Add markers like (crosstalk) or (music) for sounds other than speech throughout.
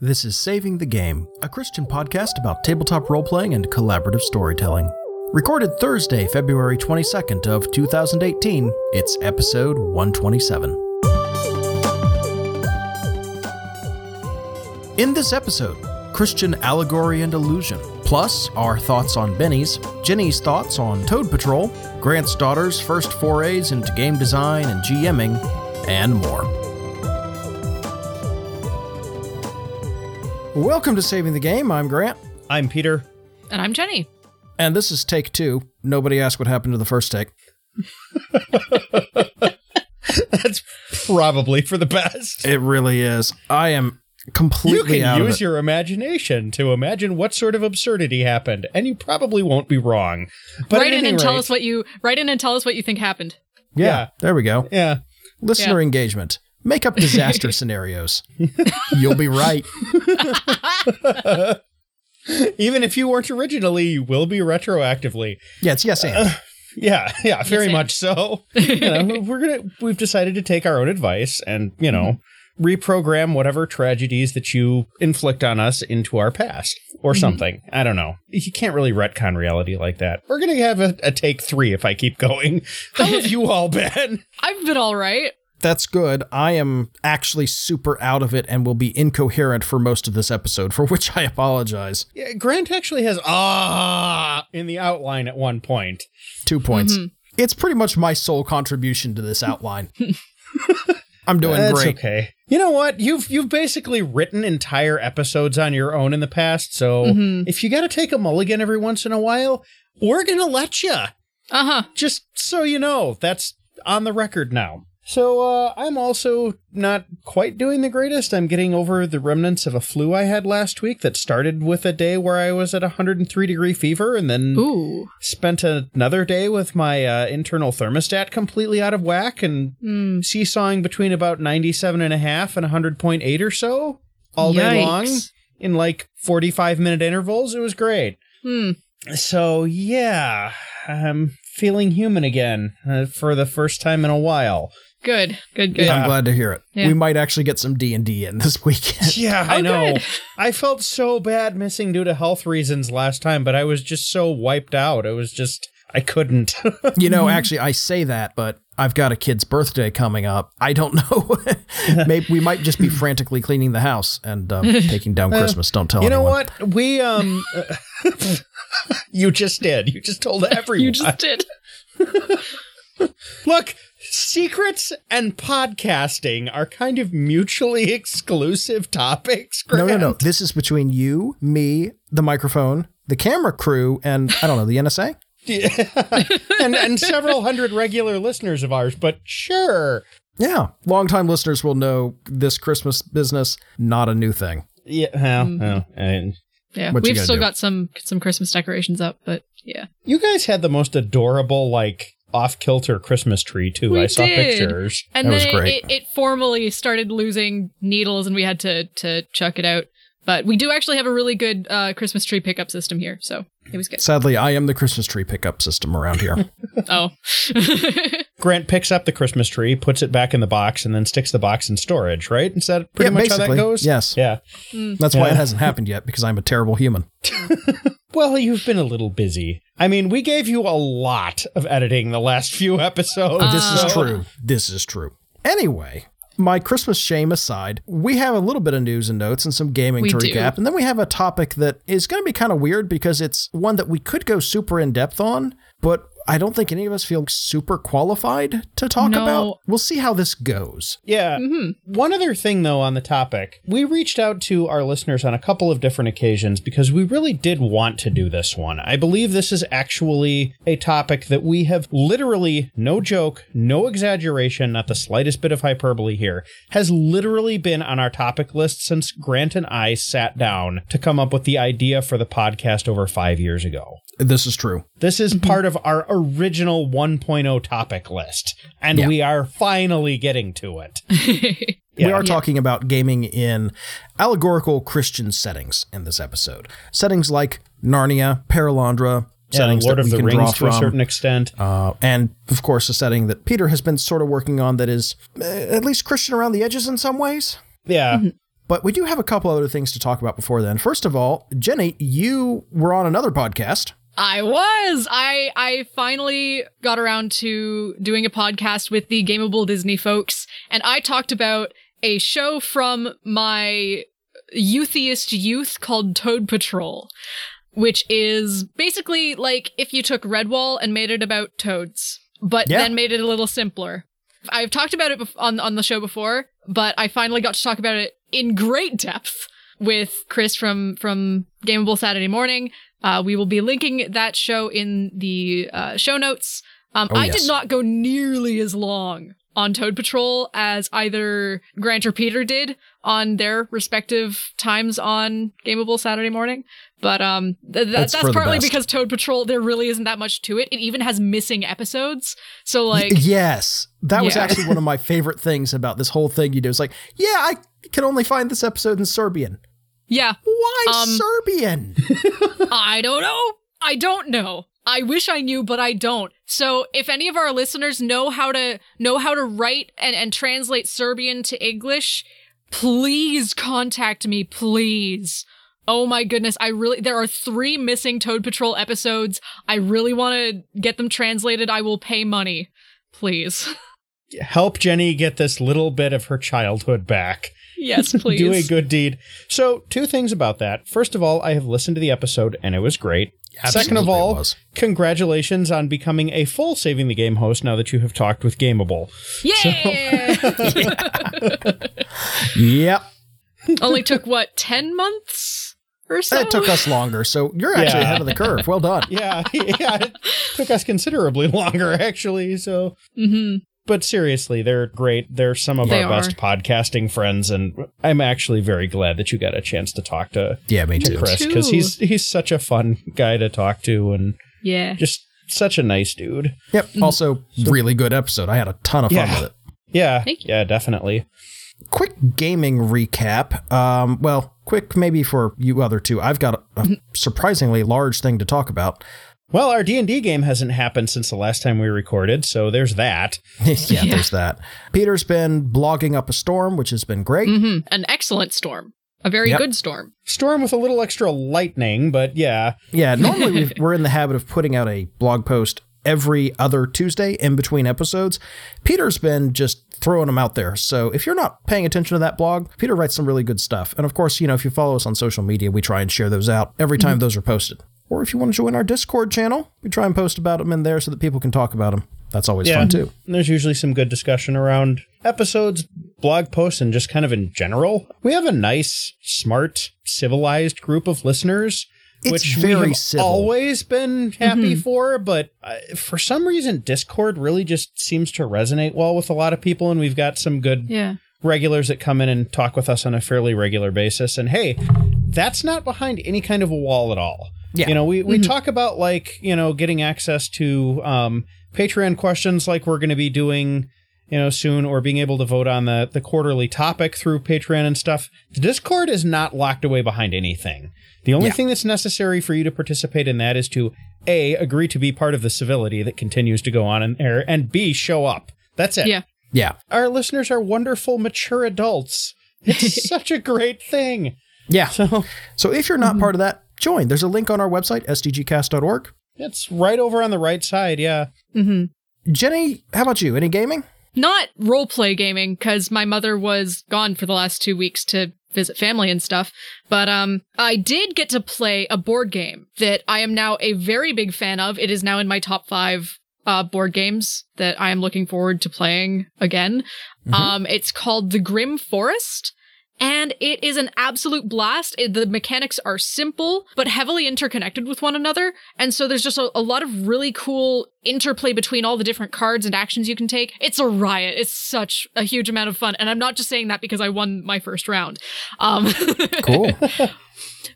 This is Saving the Game, a Christian podcast about tabletop role playing and collaborative storytelling. Recorded Thursday, February 22nd of 2018, it's episode 127. In this episode, Christian allegory and illusion, plus our thoughts on Benny's, Jenny's thoughts on Toad Patrol, Grant's daughter's first forays into game design and GMing, and more. Welcome to Saving the Game. I'm Grant, I'm Peter. And I'm Jenny. and this is take two. Nobody asked what happened to the first take. (laughs) That's probably for the best. It really is. I am completely out can of use it. your imagination to imagine what sort of absurdity happened, and you probably won't be wrong. But write in any and tell us what you write in and tell us what you think happened. yeah, yeah. there we go. Yeah. Listener engagement. Make up disaster (laughs) scenarios. You'll be right. (laughs) Even if you weren't originally, you will be retroactively. Yeah, it's yes and. Uh, yeah, yeah, very and. much so. you know, (laughs) we're gonna we've decided to take our own advice and, you know, reprogram whatever tragedies that you inflict on us into our past or mm-hmm. something. I don't know. You can't really retcon reality like that. We're gonna have a, a take three if I keep going. How have you all been? I've been all right. That's good. I am actually super out of it and will be incoherent for most of this episode, for which I apologize. Yeah, Grant actually has ah in the outline at one point. Two points. It's pretty much my sole contribution to this outline. (laughs) I'm doing That's great. okay. You know what? You've you've basically written entire episodes on your own in the past, so if you got to take a mulligan every once in a while, we're gonna let you. Uh-huh. Just so you know, that's on the record now. So uh, I'm also not quite doing the greatest. I'm getting over the remnants of a flu I had last week that started with a day where I was at 103 degree fever, and then Ooh. spent another day with my uh, internal thermostat completely out of whack and Mm. seesawing between about 97 and a half and 100.8 or so all day long in like 45 minute intervals. It was great. Hmm. So, yeah, I'm feeling human again uh, for the first time in a while. Good. Good, good. Yeah. I'm glad to hear it. Yeah. We might actually get some D&D in this (laughs) weekend. Yeah, I Oh, know. good. I felt so bad missing due to health reasons last time, but I was just so wiped out. It was just, I couldn't. (laughs) You know, actually, I say that, but I've got a kid's birthday coming up. I don't (laughs) know. Maybe we might just be frantically cleaning the house and um, taking down Christmas. Don't tell you know anyone. what? We, um, you just did. You just told everyone. You just did. Look, secrets and podcasting are kind of mutually exclusive topics. No, no, no. This is between you, me, the microphone, the camera crew, and I don't know the NSA. (laughs) and and several hundred regular listeners of ours, but sure. Yeah, longtime listeners will know this Christmas business not a new thing. Yeah, well, Mm-hmm. well, and Yeah. What We've still do? got some some Christmas decorations up, but yeah. you guys had the most adorable, like off kilter Christmas tree too. We I saw did. pictures. And That then was it, great. It, it formally started losing needles and we had to to chuck it out. But we do actually have a really good uh, Christmas tree pickup system here, so it was good. Sadly, I am the Christmas tree pickup system around here. (laughs) oh. (laughs) Grant picks up the Christmas tree, puts it back in the box, and then sticks the box in storage. Right? Is that pretty Yeah, much how that goes? yes. Yeah. That's why it hasn't happened yet because I'm a terrible human. (laughs) Well, you've been a little busy. I mean, we gave you a lot of editing the last few episodes. This is true. This is true. Anyway, my Christmas shame aside, we have a little bit of news and notes and some gaming We to do. recap. And then we have a topic that is going to be kind of weird because it's one that we could go super in depth on, but I don't think any of us feel super qualified to talk No. about. We'll see how this goes. Yeah. Mm-hmm. One other thing, though, on the topic, we reached out to our listeners on a couple of different occasions because we really did want to do this one. I believe this is actually a topic that we have literally, no joke, no exaggeration, not the slightest bit of hyperbole here, has literally been on our topic list since Grant and I sat down to come up with the idea for the podcast over five years ago. This is true. This is part of our original 1.0 topic list, and Yeah. we are finally getting to it. (laughs) We are talking about gaming in allegorical Christian settings in this episode. Settings like Narnia, Perelandra, Yeah, settings Lord that of we the can Rings draw to a certain extent. Uh, and of course, a setting that Peter has been sort of working on that is uh, at least Christian around the edges in some ways. Yeah. But we do have a couple other things to talk about before then. First of all, Jenny, you were on another podcast. I was. I I finally got around to doing a podcast with the Gameable Disney folks, and I talked about a show from my youthiest youth called Toad Patrol, which is basically like if you took Redwall and made it about toads, but Yeah. then made it a little simpler. I've talked about it on on the show before, but I finally got to talk about it in great depth with Chris from from Gameable Saturday Morning. Uh, we will be linking that show in the uh, show notes. Um, Oh, I yes. did not go nearly as long on Toad Patrol as either Grant or Peter did on their respective times on Gameable Saturday Morning. But um, th- th- That's that's, partly because Toad Patrol there really isn't that much to it. It even has missing episodes. So like, Y- yes, that was actually one of my (laughs) favorite things about this whole thing. You do is like, yeah, I can only find this episode in Serbian. Yeah, Why Um, Serbian? (laughs) I don't know. I don't know. I wish I knew, but I don't. So if any of our listeners know how to know how to write and, and translate Serbian to English, please contact me, please. Oh my goodness, I really there are 3 missing Toad Patrol episodes. I really want to get them translated. I will pay money. Please. (laughs) Help Jenny get this little bit of her childhood back. Yes, please. (laughs) Do a good deed. So, two things about that. First of all, I have listened to the episode and it was great. Second of all, congratulations on becoming a full Saving the Game host now that you have talked with Gameable. Yeah. (laughs) Yep. Only took what, 10 months or so? That took us longer, so you're actually Yeah. ahead of the curve. Well done. (laughs) Yeah, yeah, it took us considerably longer actually. So, Mhm. But seriously, they're great. They're some of They our are. best podcasting friends, and I'm actually very glad that you got a chance to talk to Yeah, me to too. Chris because he's he's such a fun guy to talk to and Yeah. just such a nice dude. Yep. Also, really good episode. I had a ton of fun with it. Yeah, Thank you. yeah, definitely. Quick gaming recap. Um, well, quick maybe for you other two. I've got a, a surprisingly large thing to talk about. Well, our D and D game hasn't happened since the last time we recorded, so there's that. (laughs) yeah, there's that. Peter's been blogging up a storm, which has been great. hmm An excellent storm. A very Yep. good storm. Storm with a little extra lightning, but yeah, Yeah, (laughs) normally we've, we're in the habit of putting out a blog post every other Tuesday in between episodes. Peter's been just throwing them out there. So if you're not paying attention to that blog, Peter writes some really good stuff. And of course, you know, if you follow us on social media, we try and share those out every time those are posted. Or if you want to join our Discord channel, we try and post about them in there so that people can talk about them. That's always yeah. fun too. And there's usually some good discussion around episodes, blog posts, and just kind of in general. We have a nice, smart, civilized group of listeners. It's which very we have civil. always been happy for, but uh, for some reason, Discord really just seems to resonate well with a lot of people, and we've got some good Yeah. regulars that come in and talk with us on a fairly regular basis. And hey, that's not behind any kind of a wall at all. Yeah. You know, we, we talk about like, you know, getting access to um, Patreon questions like we're going to be doing, you know, soon, or being able to vote on the, the quarterly topic through Patreon and stuff. The Discord is not locked away behind anything. The only Yeah. thing that's necessary for you to participate in that is to A, agree to be part of the civility that continues to go on in there, and B, show up. That's it Yeah. Yeah. our listeners are wonderful, mature adults. It's (laughs) such a great thing. Yeah. So So if you're not part of that, join. There's a link on our website, sdgcast.org. it's right over on the right side. Yeah. hmm Jenny, how about you? Any gaming? Not role play gaming because my mother was gone for the last two weeks to visit family and stuff. But um, I did get to play a board game that I am now a very big fan of. It is now in my top five uh, board games that I am looking forward to playing again. Um, it's called The Grim Forest. And it is an absolute blast. The mechanics are simple, but heavily interconnected with one another. And so there's just a, a lot of really cool interplay between all the different cards and actions you can take. It's a riot. It's such a huge amount of fun. And I'm not just saying that because I won my first round. Um, (laughs) Cool.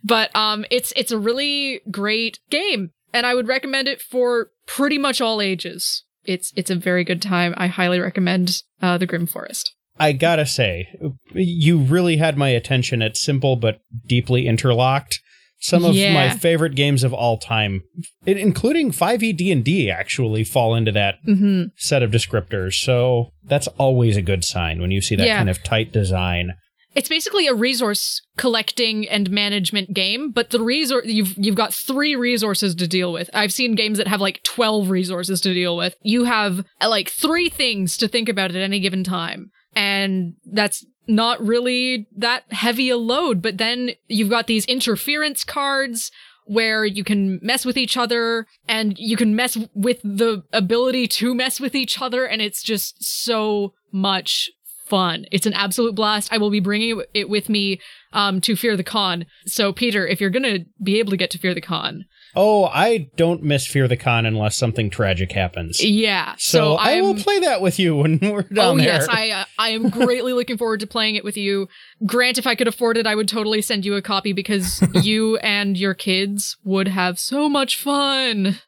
but um, it's it's a really great game, and I would recommend it for pretty much all ages. It's it's a very good time. I highly recommend uh, the Grim Forest. I gotta say, you really had my attention at simple but deeply interlocked. Some of Yeah. my favorite games of all time, including 5e D&D, actually fall into that hmm set of descriptors. So that's always a good sign when you see that Yeah. kind of tight design. it's basically a resource collecting and management game, but the resource you've you've got three resources to deal with. I've seen games that have like 12 resources to deal with. You have uh, like three things to think about at any given time. And that's not really that heavy a load, but then you've got these interference cards where you can mess with each other and you can mess with the ability to mess with each other and it's just so much fun. It's an absolute blast. I will be bringing it with me um, to Fear the Con. So, Peter, if you're going to be able to get to Fear the Con, Oh, I don't miss Fear the Con unless something tragic happens. yeah. So, So, I will play that with you when (laughs) we're down oh there. yes, I uh, I am greatly looking forward to playing it with you. Grant, if I could afford it, I would totally send you a copy because (laughs) you and your kids would have so much fun.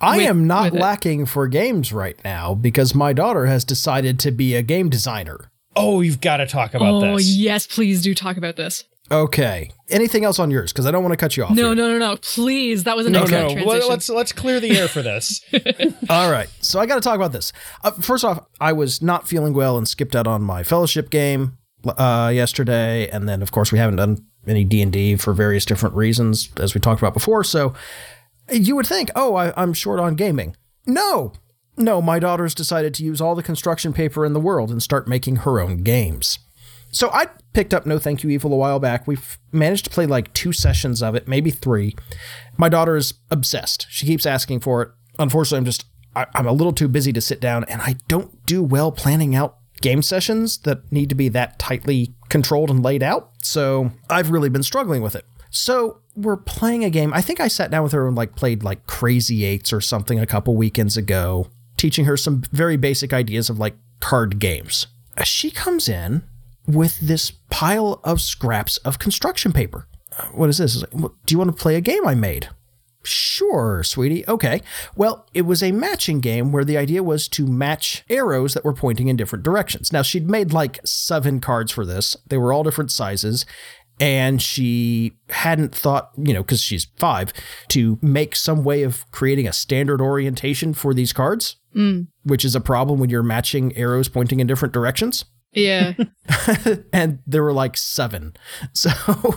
I with- am not with it. lacking for games right now because my daughter has decided to be a game designer. oh, you've got to talk about oh this. Oh, yes, please do talk about this. Okay. Anything else on yours? Because I don't want to cut you off. No, here. no, no, no. Please, that was an No, excellent no. transition. Let's let's clear the air for this. (laughs) All right. So I got to talk about this. Uh, first off, I was not feeling well and skipped out on my fellowship game uh, yesterday, and then of course we haven't done any D and D for various different reasons, as we talked about before. So you would think, oh, I, I'm short on gaming. No, no. My daughter's decided to use all the construction paper in the world and start making her own games. So I picked up No Thank You Evil a while back. We've managed to play like two sessions of it, maybe three. My daughter is obsessed. She keeps asking for it. Unfortunately, I'm just I, I'm a little too busy to sit down, and I don't do well planning out game sessions that need to be that tightly controlled and laid out. So I've really been struggling with it. So we're playing a game. I think I sat down with her and like played like Crazy Eights or something a couple weekends ago, teaching her some very basic ideas of like card games. She comes in with this pile of scraps of construction paper. Uh, What is this? Like, "What- Do you want to play a game I made? Sure, sweetie. Okay. Well, it was a matching game where the idea was to match arrows that were pointing in different directions. Now, she'd made like seven cards for this, they were all different sizes. And she hadn't thought, you know, because she's five, to make some way of creating a standard orientation for these cards, which is a problem when you're matching arrows pointing in different directions yeah. (laughs) and there were like seven. (laughs) So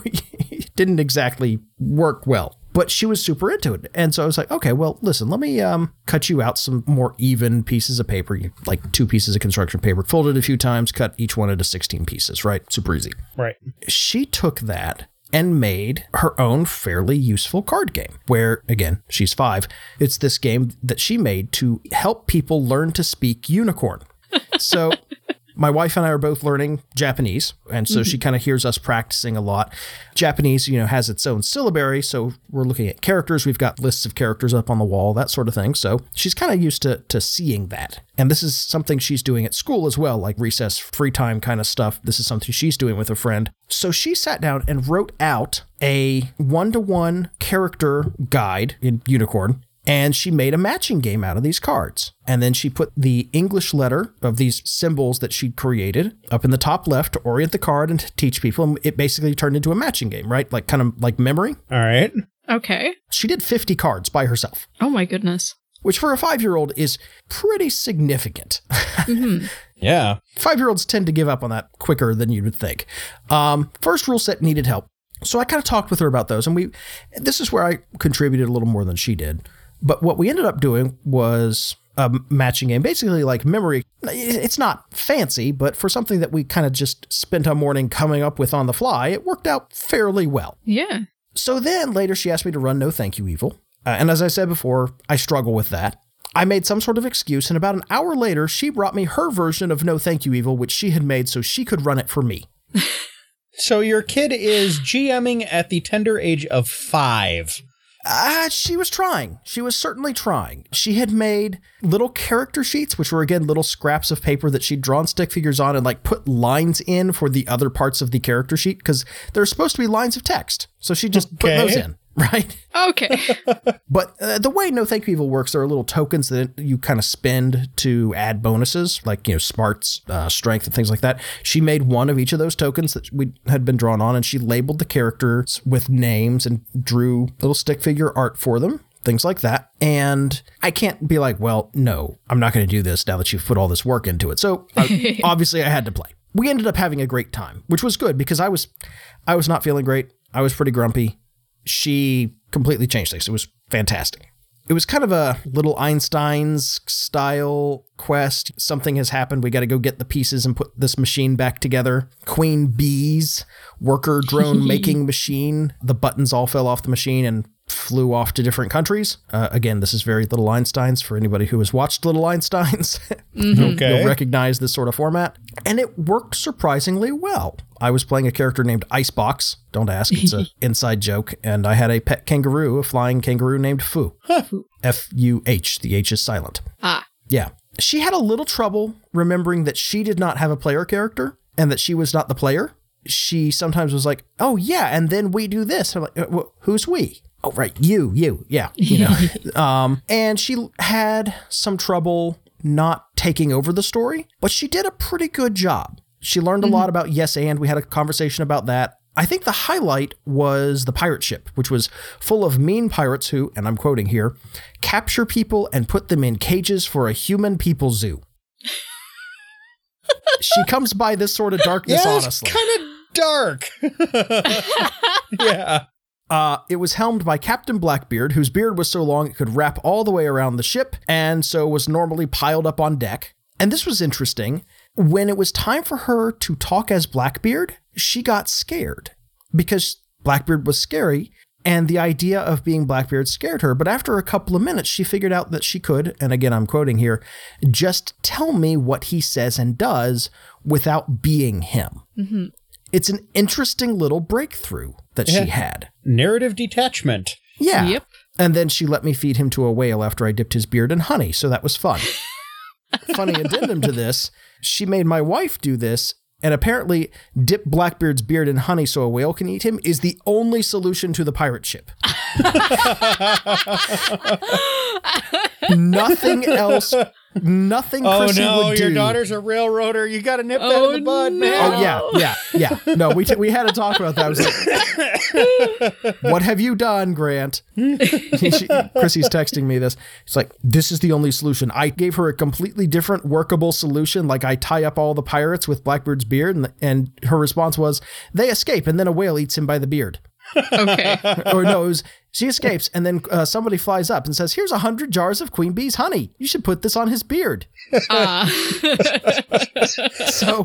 it didn't exactly work well. But she was super into it. And so I was like, okay, well, listen, let me um, cut you out some more even pieces of paper, like two pieces of construction paper, fold it a few times, cut each one into 16 pieces, right? Super easy. right. She took that and made her own fairly useful card game where again she's five it's this game that she made to help people learn to speak unicorn so my wife and I are both learning Japanese, and so she mm-hmm. kind of hears us practicing a lot. Japanese, you know, has its own syllabary, so we're looking at characters. We've got lists of characters up on the wall, that sort of thing. So she's kind of used to to seeing that, and this is something she's doing at school as well, like recess, free time kind of stuff. This is something she's doing with a friend. So she sat down and wrote out a one to one character guide in Unicorn and she made a matching game out of these cards. And then she put the English letter of these symbols that she'd created up in the top left to orient the card and to teach people. And it basically turned into a matching game, right? Like kind of like memory. All right. Okay. She did 50 cards by herself, Oh my goodness. which for a five year old is pretty significant. (laughs) Yeah. Five year olds tend to give up on that quicker than you would think. Um, first rule set needed help. So I kind of talked with her about those, and we. This is where I contributed a little more than she did. But what we ended up doing was a matching game, basically like memory. It's not fancy, but for something that we kind of just spent a morning coming up with on the fly, it worked out fairly well. Yeah. So then later she asked me to run No Thank You Evil. Uh, and as I said before, I struggle with that. I made some sort of excuse, and about an hour later, she brought me her version of No Thank You Evil, which she had made so she could run it for me. (laughs) So your kid is GMing at the tender age of five. Uh, she was trying. She was certainly trying. She had made little character sheets, which were again little scraps of paper that she'd drawn stick figures on and like put lines in for the other parts of the character sheet because there's supposed to be lines of text. So she just put those in, (laughs) right? Okay. (laughs) But uh, the way No Thank You Evil works, there are little tokens that you kind of spend to add bonuses, like, you know, smarts, uh, strength, and things like that. She made one of each of those tokens that we had been drawn on, and she labeled the characters with names and drew little stick figure art for them. Things like that. And I can't be like, well, no, I'm not going to do this now that you've put all this work into it. So I, (laughs) obviously I had to play. we ended up having a great time, which was good because I was I was not feeling great. I was pretty grumpy. She completely changed things. It was fantastic. It was kind of a little Einstein's style quest. Something has happened. We got to go get the pieces and put this machine back together. Queen Bee's worker drone (laughs) making machine. The buttons all fell off the machine and flew off to different countries. Uh, again, this is very Little Einsteins for anybody who has watched Little Einsteins. (laughs) Okay. You'll recognize this sort of format. And it worked surprisingly well. I was playing a character named Icebox. Don't ask, it's an (laughs) inside joke. And I had a pet kangaroo, a flying kangaroo named Fu. F U H. The H is silent. Ah. Yeah. She had a little trouble remembering that she did not have a player character and that she was not the player. She sometimes was like, oh, yeah, and then we do this. I'm like, "Uh, who's we? Oh, right, you, you, yeah, you know. (laughs) um, and she had some trouble not taking over the story, but she did a pretty good job. She learned a lot about yes and. We had a conversation about that. I think the highlight was the pirate ship, which was full of mean pirates who, and I'm quoting here, capture people and put them in cages for a human people zoo. she comes by this sort of darkness, (laughs) yeah, honestly. kind of dark. yeah. Uh, it was helmed by Captain Blackbeard, whose beard was so long it could wrap all the way around the ship, and so was normally piled up on deck. And this was interesting. When it was time for her to talk as Blackbeard, she got scared because Blackbeard was scary, and the idea of being Blackbeard scared her. But after a couple of minutes, she figured out that she could, and again, I'm quoting here, just tell me what he says and does without being him. It's an interesting little breakthrough that Yeah. she had. Narrative detachment. Yeah. Yep. And then she let me feed him to a whale after I dipped his beard in honey, so that was fun. (laughs) Funny addendum to this, she made my wife do this, and apparently dip Blackbeard's beard in honey so a whale can eat him is the only solution to the pirate ship. (laughs) nothing else nothing Oh Chrissy no, would your daughter's a railroader. You got to nip that Oh, in the oh, bud, no. man. Oh yeah, yeah, yeah. No, we t- we had to talk about that. I was like, (laughs) "What have you done, Grant?" she, Chrissy's texting me this. It's like, "This is the only solution." I gave her a completely different workable solution. Like I tie up all the pirates with Blackbeard's beard, and and her response was, "They escape, and then a whale eats him by the beard." Okay. or no, it was she escapes, and then uh, somebody flies up and says, "Here's a hundred jars of Queen Bee's honey. You should put this on his beard." Uh, (laughs) So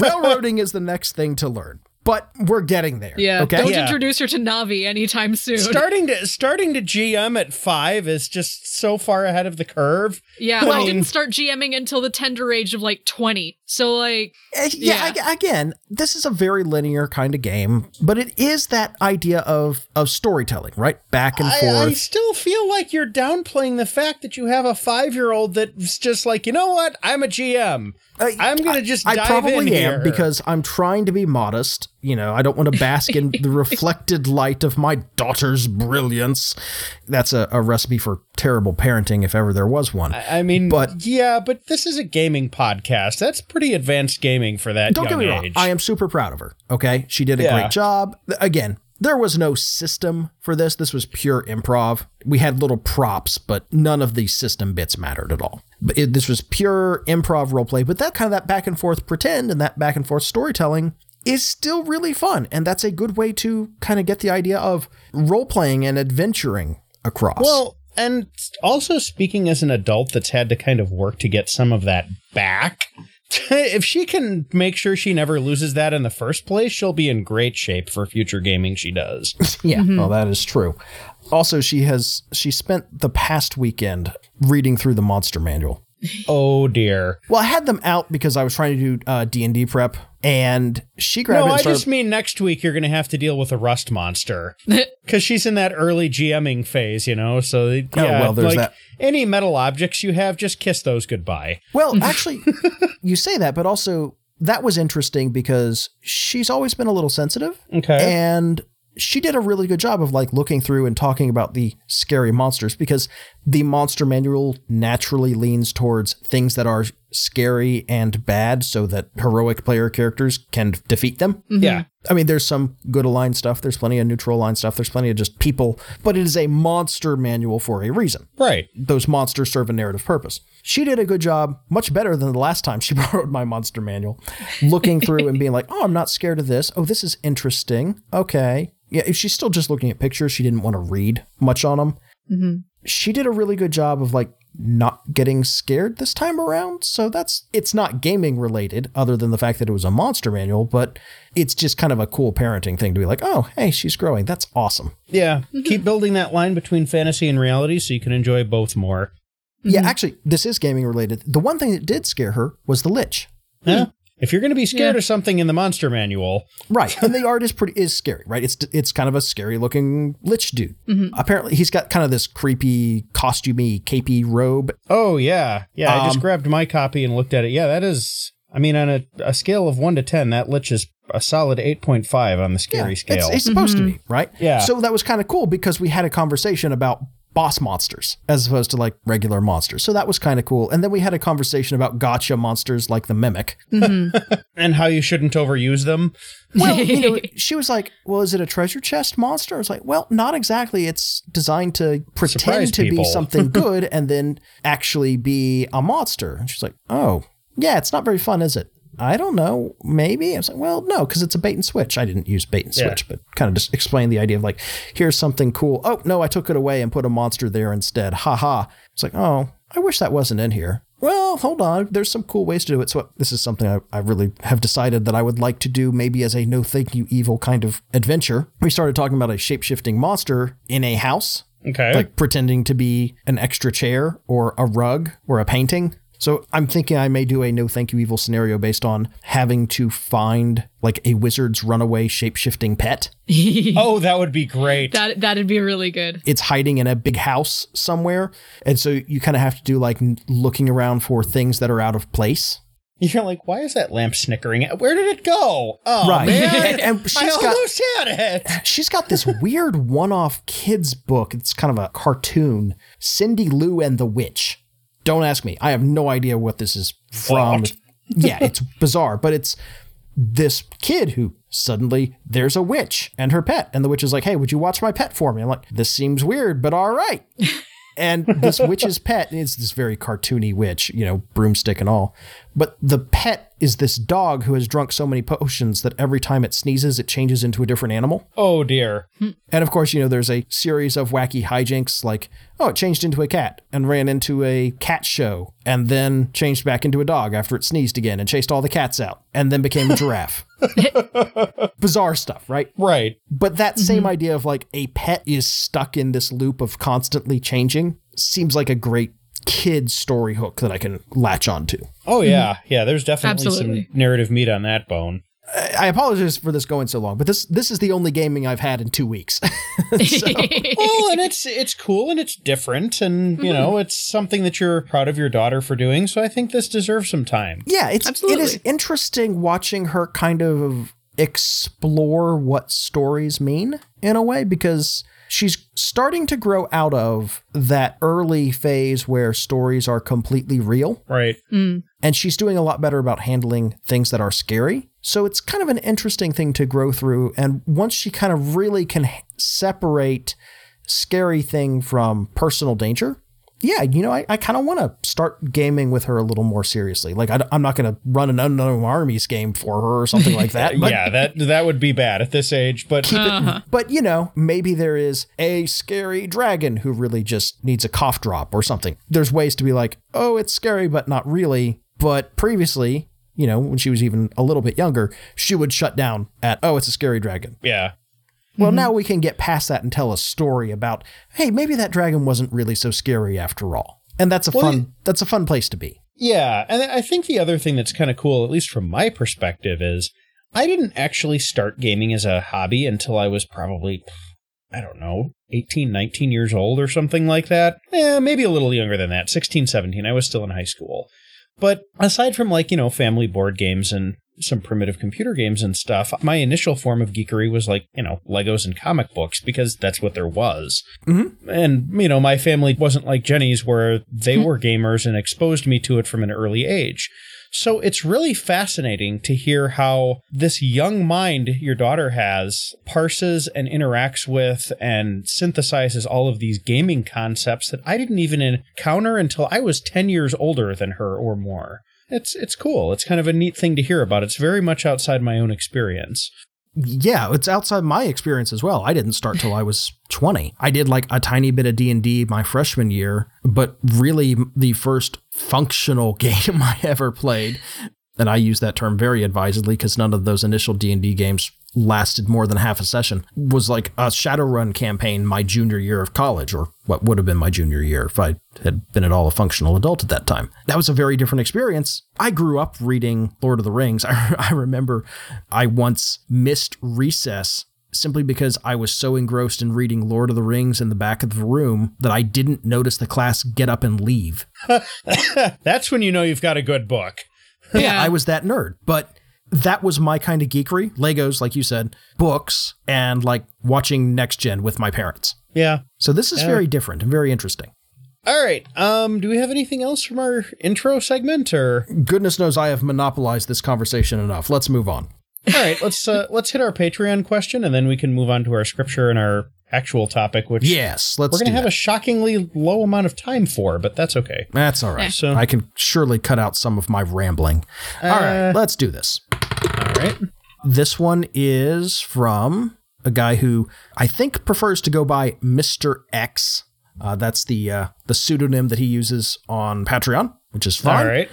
railroading is the next thing to learn, but we're getting there. yeah. Okay. Don't Yeah. introduce her to Navi anytime soon. Starting to starting to GM at five is just so far ahead of the curve. Yeah. I I mean- didn't start GMing until the tender age of like 20. So like, Uh, yeah, ag- again, this is a very linear kind of game, but it is that idea of of storytelling, right? Back and I, forth. I still feel like you're downplaying the fact that you have a five year old that's just like, you know what? I'm a GM. Uh, I'm gonna just I dive probably in am here. because I'm trying to be modest. You know, I don't want to bask in the (laughs) reflected light of my daughter's brilliance. That's a, a recipe for terrible parenting, if ever there was one. I mean, But- yeah, but this is a gaming podcast. That's pretty advanced gaming for that Don't get me wrong. age. I am super proud of her. Okay. She did a Yeah. great job. Again, there was no system for this. This was pure improv. We had little props, but none of the system bits mattered at all. But it, this was pure improv roleplay. But that kind of that back and forth pretend and that back and forth storytelling is still really fun. And that's a good way to kind of get the idea of role playing and adventuring across. Well, and also speaking as an adult that's had to kind of work to get some of that back, (laughs) if she can make sure she never loses that in the first place, she'll be in great shape for future gaming she does. (laughs) Yeah, mm-hmm. well, that is true. Also, she has she spent the past weekend reading through the monster manual. (laughs) oh dear. Well, I had them out because I was trying to do uh, D and D prep, and she grabbed No. I just mean next week you're going to have to deal with a rust monster (laughs) because she's in that early GMing phase, you know. So yeah, Oh, well, there's like that. any metal objects you have, just kiss those goodbye. well, (laughs) actually, you say that, but also that was interesting because she's always been a little sensitive, Okay. and she did a really good job of like looking through and talking about the scary monsters because the monster manual naturally leans towards things that are scary and bad so that heroic player characters can defeat them. Mm-hmm. Yeah. I mean, there's some good aligned stuff, there's plenty of neutral aligned stuff, there's plenty of just people, but it is a monster manual for a reason. Right. Those monsters serve a narrative purpose. She did a good job, much better than the last time she (laughs) borrowed my monster manual, looking through and being like, oh, I'm not scared of this. Oh, this is interesting. Okay. Yeah, if she's still just looking at pictures, she didn't want to read much on them. Mm-hmm. She did a really good job of like not getting scared this time around. So that's it's not gaming related, other than the fact that it was a monster manual, but it's just kind of a cool parenting thing to be like, oh, hey, she's growing. That's awesome. Yeah. Mm-hmm. Keep building that line between fantasy and reality so you can enjoy both more. Yeah, mm-hmm. actually, this is gaming related. The one thing that did scare her was the lich. Yeah. If you're going to be scared Yeah. of something in the monster manual, Right. And the art is pretty is scary, right? It's it's kind of a scary looking lich dude. Apparently he's got kind of this creepy costumey capey robe. oh yeah, yeah. I just Um, grabbed my copy and looked at it. Yeah, that is. I mean, on a, a scale of one to ten, that lich is a solid eight point five on the scary Yeah, scale. It's, it's supposed to be, right? Yeah. So that was kind of cool because we had a conversation about boss monsters as opposed to like regular monsters. So that was kind of cool. And then we had a conversation about gotcha monsters like the mimic. Mm-hmm. (laughs) and how you shouldn't overuse them. Well, you know, she was like, "Well, is it a treasure chest monster?" I was like, "Well, not exactly. It's designed to pretend Surprise to people." be (laughs) something good and then actually be a monster." And she's like, "Oh, yeah, it's not very fun, is it?" I don't know. Maybe I was like, "Well, no, because it's a bait and switch." I didn't use bait and Yeah. switch, but kind of just explain the idea of like, "Here's something cool." Oh no, I took it away and put a monster there instead. Ha ha. It's like, oh, I wish that wasn't in here. Well, hold on. There's some cool ways to do it. So this is something I, I really have decided that I would like to do maybe as a no thank you evil kind of adventure. We started talking about a shape shifting monster in a house, Okay. like pretending to be an extra chair or a rug or a painting. So I'm thinking I may do a no thank you evil scenario based on having to find like a wizard's runaway shape shifting pet. (laughs) oh, that would be great. That that'd be really good. it's hiding in a big house somewhere. And so you kind of have to do like looking around for things that are out of place. You're like, why is that lamp snickering? Where did it go? Oh Right. man, And- (laughs) and I she's got- almost had it. She's got this weird one off kids book. It's kind of a cartoon Cindy Lou and the Witch. Don't ask me. I have no idea what this is from. (laughs) Yeah, it's bizarre, but it's this kid who suddenly there's a witch and her pet. And the witch is like, hey, would you watch my pet for me? I'm like, this seems weird, but all right. (laughs) And this witch's pet is this very cartoony witch, you know, broomstick and all. But the pet is this dog who has drunk so many potions that every time it sneezes, it changes into a different animal. Oh dear. Hmm. And of course, you know, there's a series of wacky hijinks like, oh, it changed into a cat and ran into a cat show and then changed back into a dog after it sneezed again and chased all the cats out and then became a (laughs) giraffe. Bizarre stuff, right? Right. But that mm-hmm. same idea of like a pet is stuck in this loop of constantly changing seems like a great kid story hook that I can latch onto. Oh mm-hmm. yeah, yeah. There's definitely Absolutely. some narrative meat on that bone. I apologize for this going so long, but this this is the only gaming I've had in two weeks. (laughs) (laughs) well, and it's it's cool and it's different, and you mm-hmm. know, it's something that you're proud of your daughter for doing. So I think this deserves some time. Yeah, it's it is interesting watching her kind of explore what stories mean in a way because she's starting to grow out of that early phase where stories are completely real Right. Mm. and she's doing a lot better about handling things that are scary. So it's kind of an interesting thing to grow through and once she kind of really can separate scary thing from personal danger, yeah, you know, I, I kind of want to start gaming with her a little more seriously. Like, I, am not going to run an unknown armies game for her or something like that. (laughs) But yeah, that that would be bad at this age, but keep it. Uh-huh. But you know, maybe there is a scary dragon who really just needs a cough drop or something. There's ways to be like, oh, it's scary, but not really. But previously, you know, when she was even a little bit younger, she would shut down at, oh, it's a scary dragon. yeah. Well, now we can get past that and tell a story about, hey, maybe that dragon wasn't really so scary after all. And that's a Well, fun that's a fun place to be. Yeah, and I think the other thing that's kind of cool, at least from my perspective, is I didn't actually start gaming as a hobby until I was probably, I don't know, 18, 19 years old or something like that. Eh, maybe a little younger than that, 16, 17. I was still in high school. But aside from like, you know, family board games and some primitive computer games and stuff, my initial form of geekery was like, you know, Legos and comic books because that's what there was. Mm-hmm. And, you know, my family wasn't like Jenny's where they were gamers and exposed me to it from an early age. So it's really fascinating to hear how this young mind your daughter has parses and interacts with and synthesizes all of these gaming concepts that I didn't even encounter until I was 10 years older than her or more. It's it's cool. It's kind of a neat thing to hear about. It's very much outside my own experience. Yeah, it's outside my experience as well. I didn't start till I was 20. I did like a tiny bit of D&D my freshman year, but really the first functional (laughs) game I ever played, and I use that term very advisedly because none of those initial D&D games lasted more than half a session, was like a Shadowrun campaign my junior year of college, or what would have been my junior year if I had been at all a functional adult at that time. That was a very different experience. I grew up reading Lord of the Rings. (laughs) I, I remember I once missed recess simply because I was so engrossed in reading Lord of the Rings in the back of the room that I didn't notice the class get up and leave. (laughs) That's when you know you've got a good book. yeah, I was that nerd. But that was my kind of geekery. Legos, like you said, books, and like watching Next Gen with my parents. Yeah. So this is Yeah. very different and very interesting. All right. Um, do we have anything else from our intro segment or Goodness knows I have monopolized this conversation enough. Let's move on. All right, let's uh, (laughs) let's hit our Patreon question and then we can move on to our scripture and our actual topic which Yes, let's we're gonna have that. a shockingly low amount of time for, but that's okay. That's all right. So- I can surely cut out some of my rambling. all right, Uh, let's do this. All right. This one is from a guy who I think prefers to go by Mr. X. Uh, that's the uh, the pseudonym that he uses on Patreon, which is fine. All right.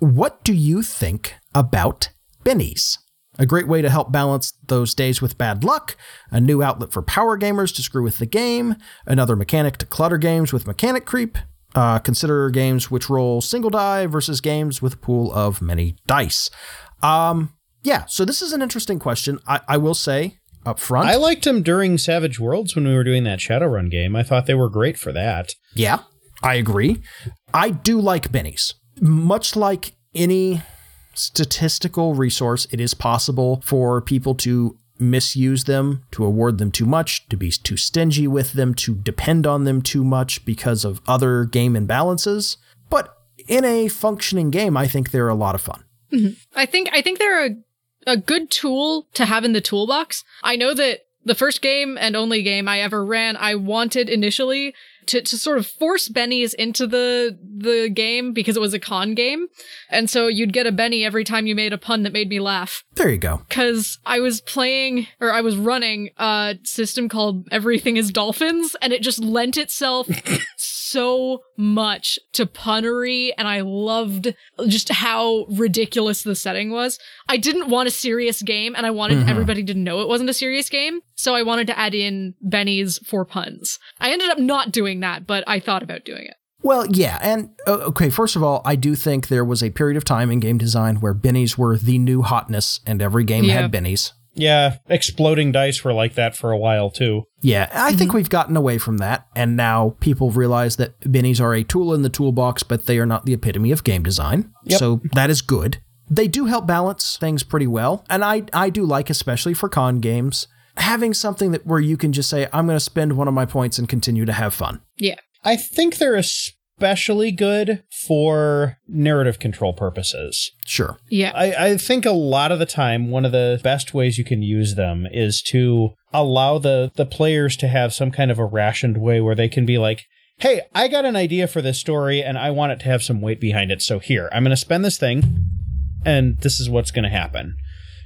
What do you think about bennies? A great way to help balance those days with bad luck, a new outlet for power gamers to screw with the game, another mechanic to clutter games with mechanic creep. Uh, consider games which roll single die versus games with a pool of many dice. Um, yeah, so this is an interesting question. I, I will say up front. I liked them during Savage Worlds when we were doing that Shadowrun game. I thought they were great for that. Yeah, I agree. I do like bennies. Much like any statistical resource, it is possible for people to misuse them, to award them too much, to be too stingy with them, to depend on them too much because of other game imbalances. But in a functioning game, I think they're a lot of fun. Mm-hmm. I think I think they're a a good tool to have in the toolbox. I know that the first game and only game I ever ran, I wanted initially to, to sort of force bennies into the the game because it was a con game. And so you'd get a Benny every time you made a pun that made me laugh. There you go. Cause I was playing or I was running a system called Everything is Dolphins, and it just lent itself (laughs) so much to punnery, and I loved just how ridiculous the setting was. I didn't want a serious game, and I wanted Mhm. everybody to know it wasn't a serious game, so I wanted to add in Benny's for puns. I ended up not doing that, but I thought about doing it. Well, yeah, and uh, okay, first of all, I do think there was a period of time in game design where bennies were the new hotness, and every game Yeah. had bennies. Yeah, exploding dice were like that for a while too. Yeah, I think mm-hmm. we've gotten away from that, and now people realize that bennies are a tool in the toolbox, but they are not the epitome of game design. Yep. So that is good. They do help balance things pretty well, and I I do like, especially for con games, having something that where you can just say, I'm going to spend one of my points and continue to have fun. Yeah. I think they're especially good for narrative control purposes. Sure. Yeah. I, I think a lot of the time, one of the best ways you can use them is to allow the, the players to have some kind of a rationed way where they can be like, hey, I got an idea for this story and I want it to have some weight behind it. So here, I'm going to spend this thing and this is what's going to happen.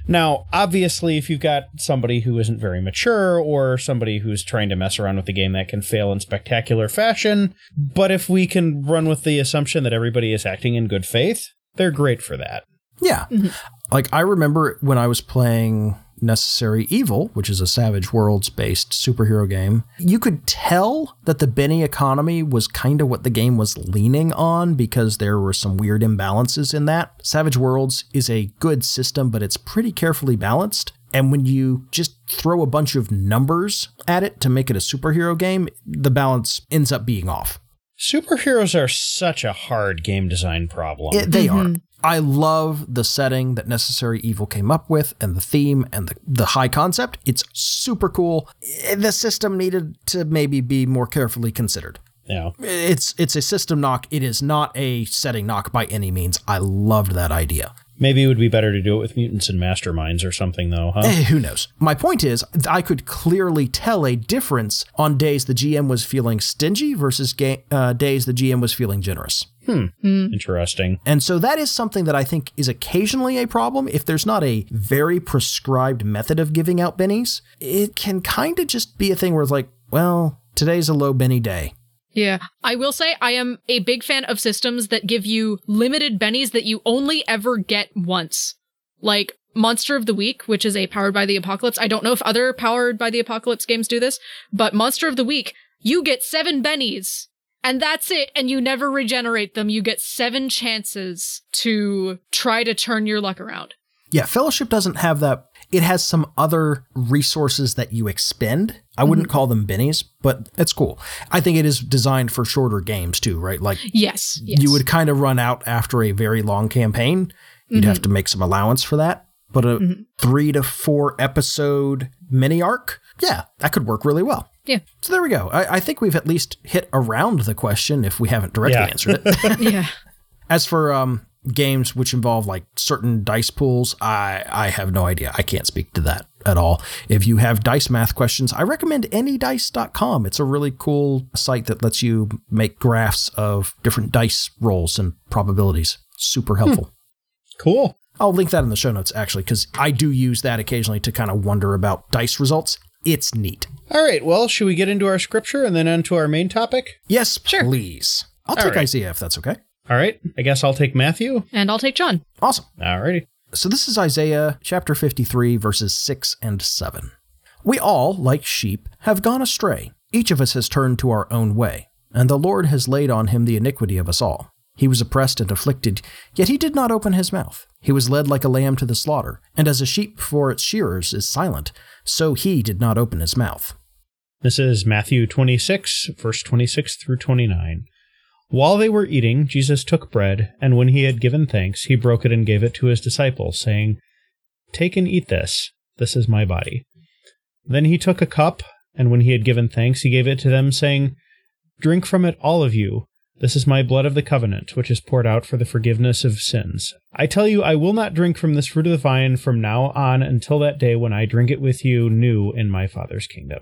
Now, obviously, if you've got somebody who isn't very mature or somebody who's trying to mess around with the game, that can fail in spectacular fashion. But if we can run with the assumption that everybody is acting in good faith, they're great for that. Yeah. Mm-hmm. Like I remember when I was playing Necessary Evil, which is a Savage Worlds based superhero game, you could tell that the Benny economy was kind of what the game was leaning on because there were some weird imbalances in that. Savage Worlds is a good system, but it's pretty carefully balanced. And when you just throw a bunch of numbers at it to make it a superhero game, the balance ends up being off. Superheroes are such a hard game design problem. It- they are. Mm-hmm. I love the setting that Necessary Evil came up with and the theme and the, the high concept. It's super cool. The system needed to maybe be more carefully considered. Yeah. It's it's a system knock. It is not a setting knock by any means. I loved that idea. Maybe it would be better to do it with mutants and masterminds or something, though, huh? Eh, who knows? My point is, I could clearly tell a difference on days the GM was feeling stingy versus ga- uh, days the GM was feeling generous. Hmm. Interesting. And so that is something that I think is occasionally a problem. If there's not a very prescribed method of giving out bennies, it can kind of just be a thing where it's like, well, today's a low benny day. Yeah. I will say I am a big fan of systems that give you limited bennies that you only ever get once. Like Monster of the Week, which is a Powered by the Apocalypse. I don't know if other Powered by the Apocalypse games do this, but Monster of the Week, you get seven bennies. And that's it. And you never regenerate them. You get seven chances to try to turn your luck around. Yeah, Fellowship doesn't have that. It has some other resources that you expend. I wouldn't mm-hmm. call them bennies, but it's cool. I think it is designed for shorter games too, right? Like Yes. yes. you would kind of run out after a very long campaign. You'd have mm-hmm. to make some allowance for that. But a mm-hmm. three to four episode mini arc, yeah, that could work really well. Yeah. So there we go. I, I think we've at least hit around the question if we haven't directly Yeah. answered it. (laughs) Yeah. As for um, games which involve like certain dice pools, I I have no idea. I can't speak to that at all. If you have dice math questions, I recommend anydice.com. It's a really cool site that lets you make graphs of different dice rolls and probabilities. Super hmm. helpful. Cool. I'll link that in the show notes actually cuz I do use that occasionally to kind of wonder about dice results. It's neat. All right. Well, should we get into our scripture and then onto our main topic? Yes, please. I'll All take right. Isaiah if that's okay. All right. I guess I'll take Matthew. And I'll take John. Awesome. All righty. So this is Isaiah chapter 53, verses 6 and 7. We all, like sheep, have gone astray. Each of us has turned to our own way, and the Lord has laid on him the iniquity of us all. He was oppressed and afflicted, yet he did not open his mouth. He was led like a lamb to the slaughter, and as a sheep before its shearers is silent, so he did not open his mouth. This is Matthew 26, verse 26 through 29. While they were eating, Jesus took bread, and when he had given thanks, he broke it and gave it to his disciples, saying, Take and eat this. This is my body. Then he took a cup, and when he had given thanks, he gave it to them, saying, Drink from it, all of you. This is my blood of the covenant, which is poured out for the forgiveness of sins. I tell you, I will not drink from this fruit of the vine from now on until that day when I drink it with you new in my Father's kingdom.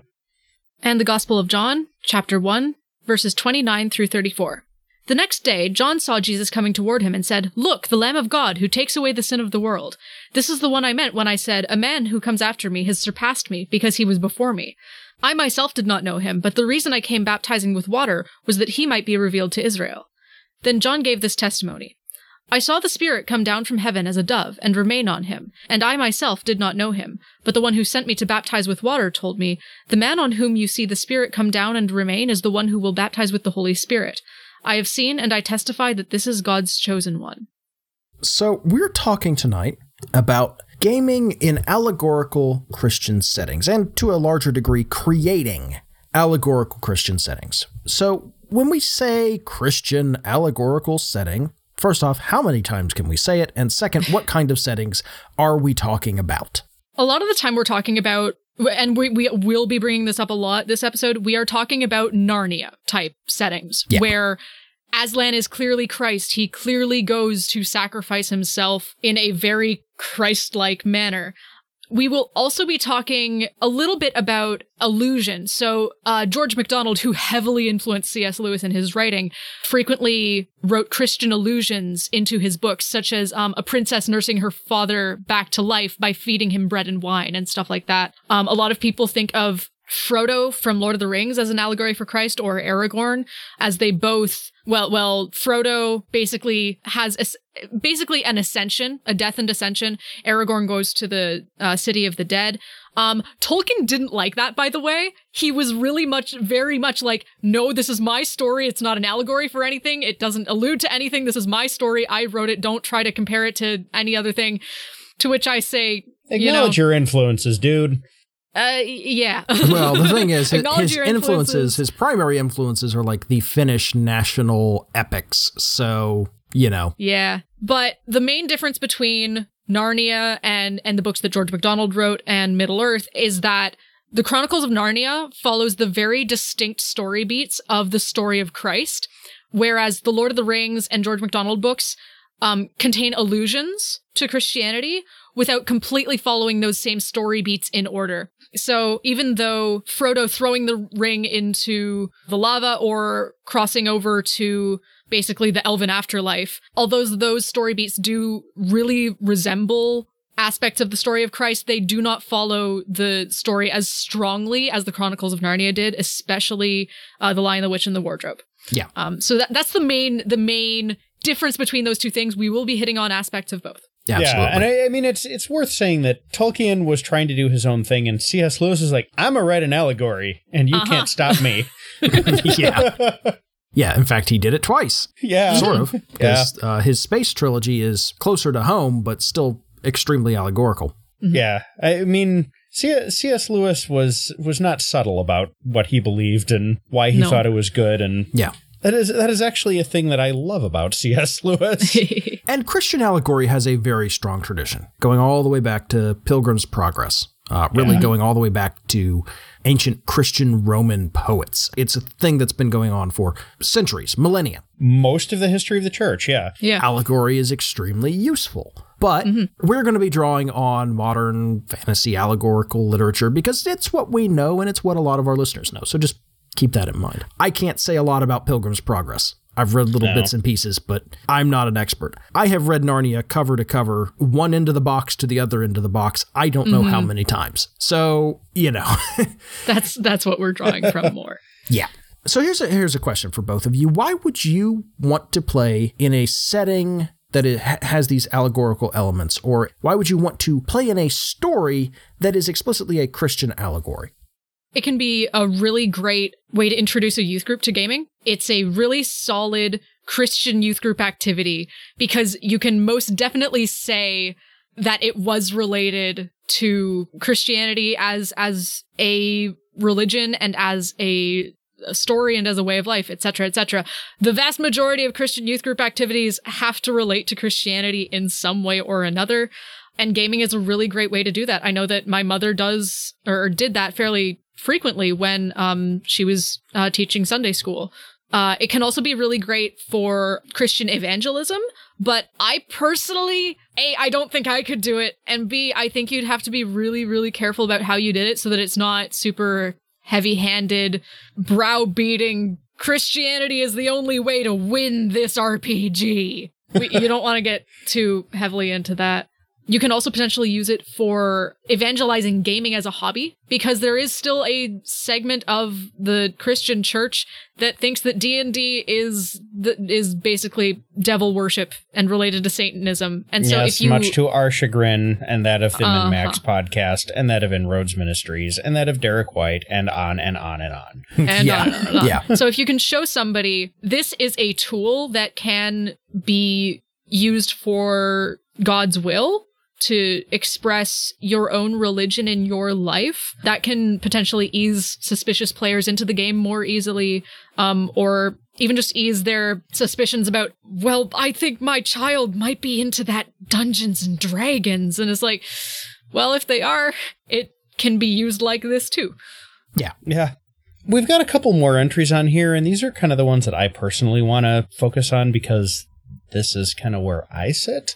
And the Gospel of John, chapter 1, verses 29 through 34. The next day, John saw Jesus coming toward him and said, Look, the Lamb of God who takes away the sin of the world. This is the one I meant when I said, A man who comes after me has surpassed me because he was before me. I myself did not know him, but the reason I came baptizing with water was that he might be revealed to Israel. Then John gave this testimony. I saw the Spirit come down from heaven as a dove and remain on him, and I myself did not know him. But the one who sent me to baptize with water told me, The man on whom you see the Spirit come down and remain is the one who will baptize with the Holy Spirit. I have seen and I testify that this is God's chosen one. So, we're talking tonight about gaming in allegorical Christian settings, and to a larger degree, creating allegorical Christian settings. So, when we say Christian allegorical setting, first off, how many times can we say it? And second, what kind of settings are we talking about? A lot of the time we're talking about and we, we will be bringing this up a lot this episode. We are talking about Narnia type settings Yeah. where Aslan is clearly Christ. He clearly goes to sacrifice himself in a very Christ like manner. We will also be talking a little bit about illusion. So, uh, George MacDonald, who heavily influenced C.S. Lewis in his writing, frequently wrote Christian allusions into his books, such as um, a princess nursing her father back to life by feeding him bread and wine and stuff like that. Um, a lot of people think of Frodo from Lord of the Rings as an allegory for Christ or Aragorn as they both well well Frodo basically has a, basically an ascension a death and ascension. Aragorn goes to the uh, city of the dead. Um Tolkien didn't like that by the way. He was really much very much like no this is my story. It's not an allegory for anything. It doesn't allude to anything. This is my story. I wrote it. Don't try to compare it to any other thing. To which I say you know Acknowledge your influences, dude. Uh yeah (laughs) Well, the thing is, (laughs) his, his influences, influences. his primary influences are like the Finnish national epics. So you know. Yeah. But the main difference between Narnia and and the books that George MacDonald wrote and Middle Earth is that the Chronicles of Narnia follows the very distinct story beats of the story of Christ, whereas the Lord of the Rings and George MacDonald books um, contain allusions to Christianity without completely following those same story beats in order. So even though Frodo throwing the ring into the lava or crossing over to basically the elven afterlife, although those story beats do really resemble aspects of the story of Christ, they do not follow the story as strongly as the Chronicles of Narnia did, especially uh, the Lion, the Witch, and the Wardrobe. Yeah. Um, so that, that's the main the main difference between those two things. We will be hitting on aspects of both. Yeah, absolutely. Yeah, and I, I mean it's it's worth saying that Tolkien was trying to do his own thing, and C.S. Lewis is like, "I'm a write an allegory, and you Uh-huh. can't stop me." (laughs) (laughs) yeah. Yeah, in fact, he did it twice, yeah, sort of. (laughs) Because uh, his space trilogy is closer to home, but still extremely allegorical. Yeah, I mean, C.S. Lewis was was not subtle about what he believed and why he No. thought it was good, and Yeah. That is that is actually a thing that I love about C.S. (laughs) Lewis. (laughs) And Christian allegory has a very strong tradition, going all the way back to Pilgrim's Progress, uh, really going all the way back to ancient Christian Roman poets. It's a thing that's been going on for centuries, millennia. Most of the history of the church, yeah, yeah. Allegory is extremely useful. But we're going to be drawing on modern fantasy allegorical literature because it's what we know and it's what a lot of our listeners know. So just keep that in mind. I can't say a lot about Pilgrim's Progress. I've read little bits and pieces, but I'm not an expert. I have read Narnia cover to cover, one end of the box to the other end of the box. I don't know how mm-hmm. many times. So, you know. (laughs) That's that's what we're drawing from (laughs) more. Yeah. So here's a here's a question for both of you. Why would you want to play in a setting that it ha- has these allegorical elements, or why would you want to play in a story that is explicitly a Christian allegory? It can be a really great way to introduce a youth group to gaming. It's a really solid Christian youth group activity because you can most definitely say that it was related to Christianity as as a religion and as a a story and as a way of life, etc., etc. The vast majority of Christian youth group activities have to relate to Christianity in some way or another. And gaming is a really great way to do that. I know that my mother does or did that fairly frequently when um, she was uh, teaching Sunday school. Uh, it can also be really great for Christian evangelism, but I personally, A, I don't think I could do it, and B, I think you'd have to be really, really careful about how you did it so that it's not super heavy handed, browbeating Christianity is the only way to win this RPG. We, you don't want to get too heavily into that. You can also potentially use it for evangelizing gaming as a hobby because there is still a segment of the Christian church that thinks that D&D is the, is basically devil worship and related to satanism. And so yes, if you much to our chagrin, and that of the Uh-huh. Max podcast, and that of Inroads Ministries, and that of Derek White, and on and on and on. (laughs) and Yeah. on and on. Yeah. So if you can show somebody this is a tool that can be used for God's will to express your own religion in your life, that can potentially ease suspicious players into the game more easily, um, or even just ease their suspicions about, well, I think my child might be into that Dungeons and Dragons. And it's like, well, if they are, it can be used like this too. Yeah. Yeah. We've got a couple more entries on here, and these are kind of the ones that I personally want to focus on because this is kind of where I sit.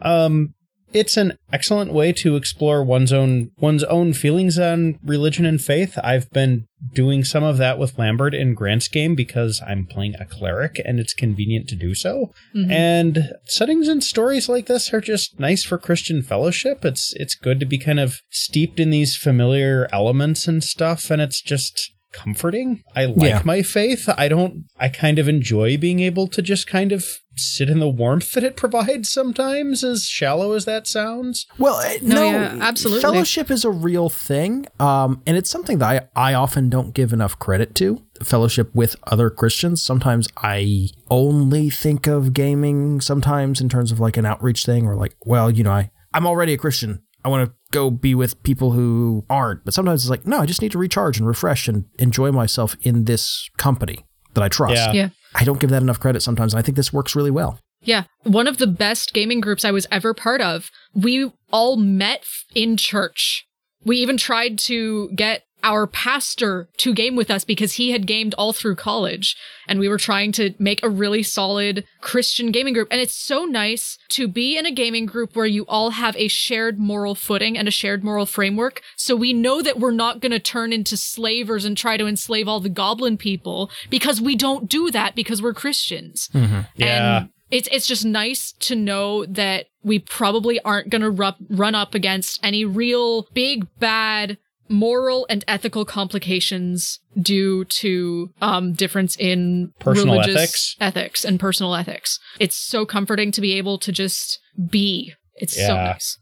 Um, it's an excellent way to explore one's own one's own feelings on religion and faith. I've been doing some of that with Lambert in Grant's game because I'm playing a cleric and it's convenient to do so. Mm-hmm. And settings and stories like this are just nice for Christian fellowship. It's it's good to be kind of steeped in these familiar elements and stuff, and it's just comforting. I like Yeah. my faith. I don't I kind of enjoy being able to just kind of sit in the warmth that it (laughs) provides sometimes, as shallow as that sounds. Well, uh, No, no, yeah, absolutely. Fellowship is a real thing, um, and it's something that I, I often don't give enough credit to. Fellowship with other Christians. Sometimes I only think of gaming. Sometimes in terms of like an outreach thing, or like, well, you know, I I'm already a Christian. I want to go be with people who aren't. But sometimes it's like, no, I just need to recharge and refresh and enjoy myself in this company that I trust. Yeah. Yeah. I don't give that enough credit sometimes. And I think this works really well. Yeah. One of the best gaming groups I was ever part of. We all met in church. We even tried to get our pastor to game with us because he had gamed all through college and we were trying to make a really solid Christian gaming group. And it's so nice to be in a gaming group where you all have a shared moral footing and a shared moral framework. So we know that we're not going to turn into slavers and try to enslave all the goblin people because we don't do that because we're Christians. Mm-hmm. Yeah. And it's it's just nice to know that we probably aren't going to ru- run up against any real big bad moral and ethical complications due to um difference in Personal religious ethics? ethics and personal ethics. It's so comforting to be able to just be. It's so nice.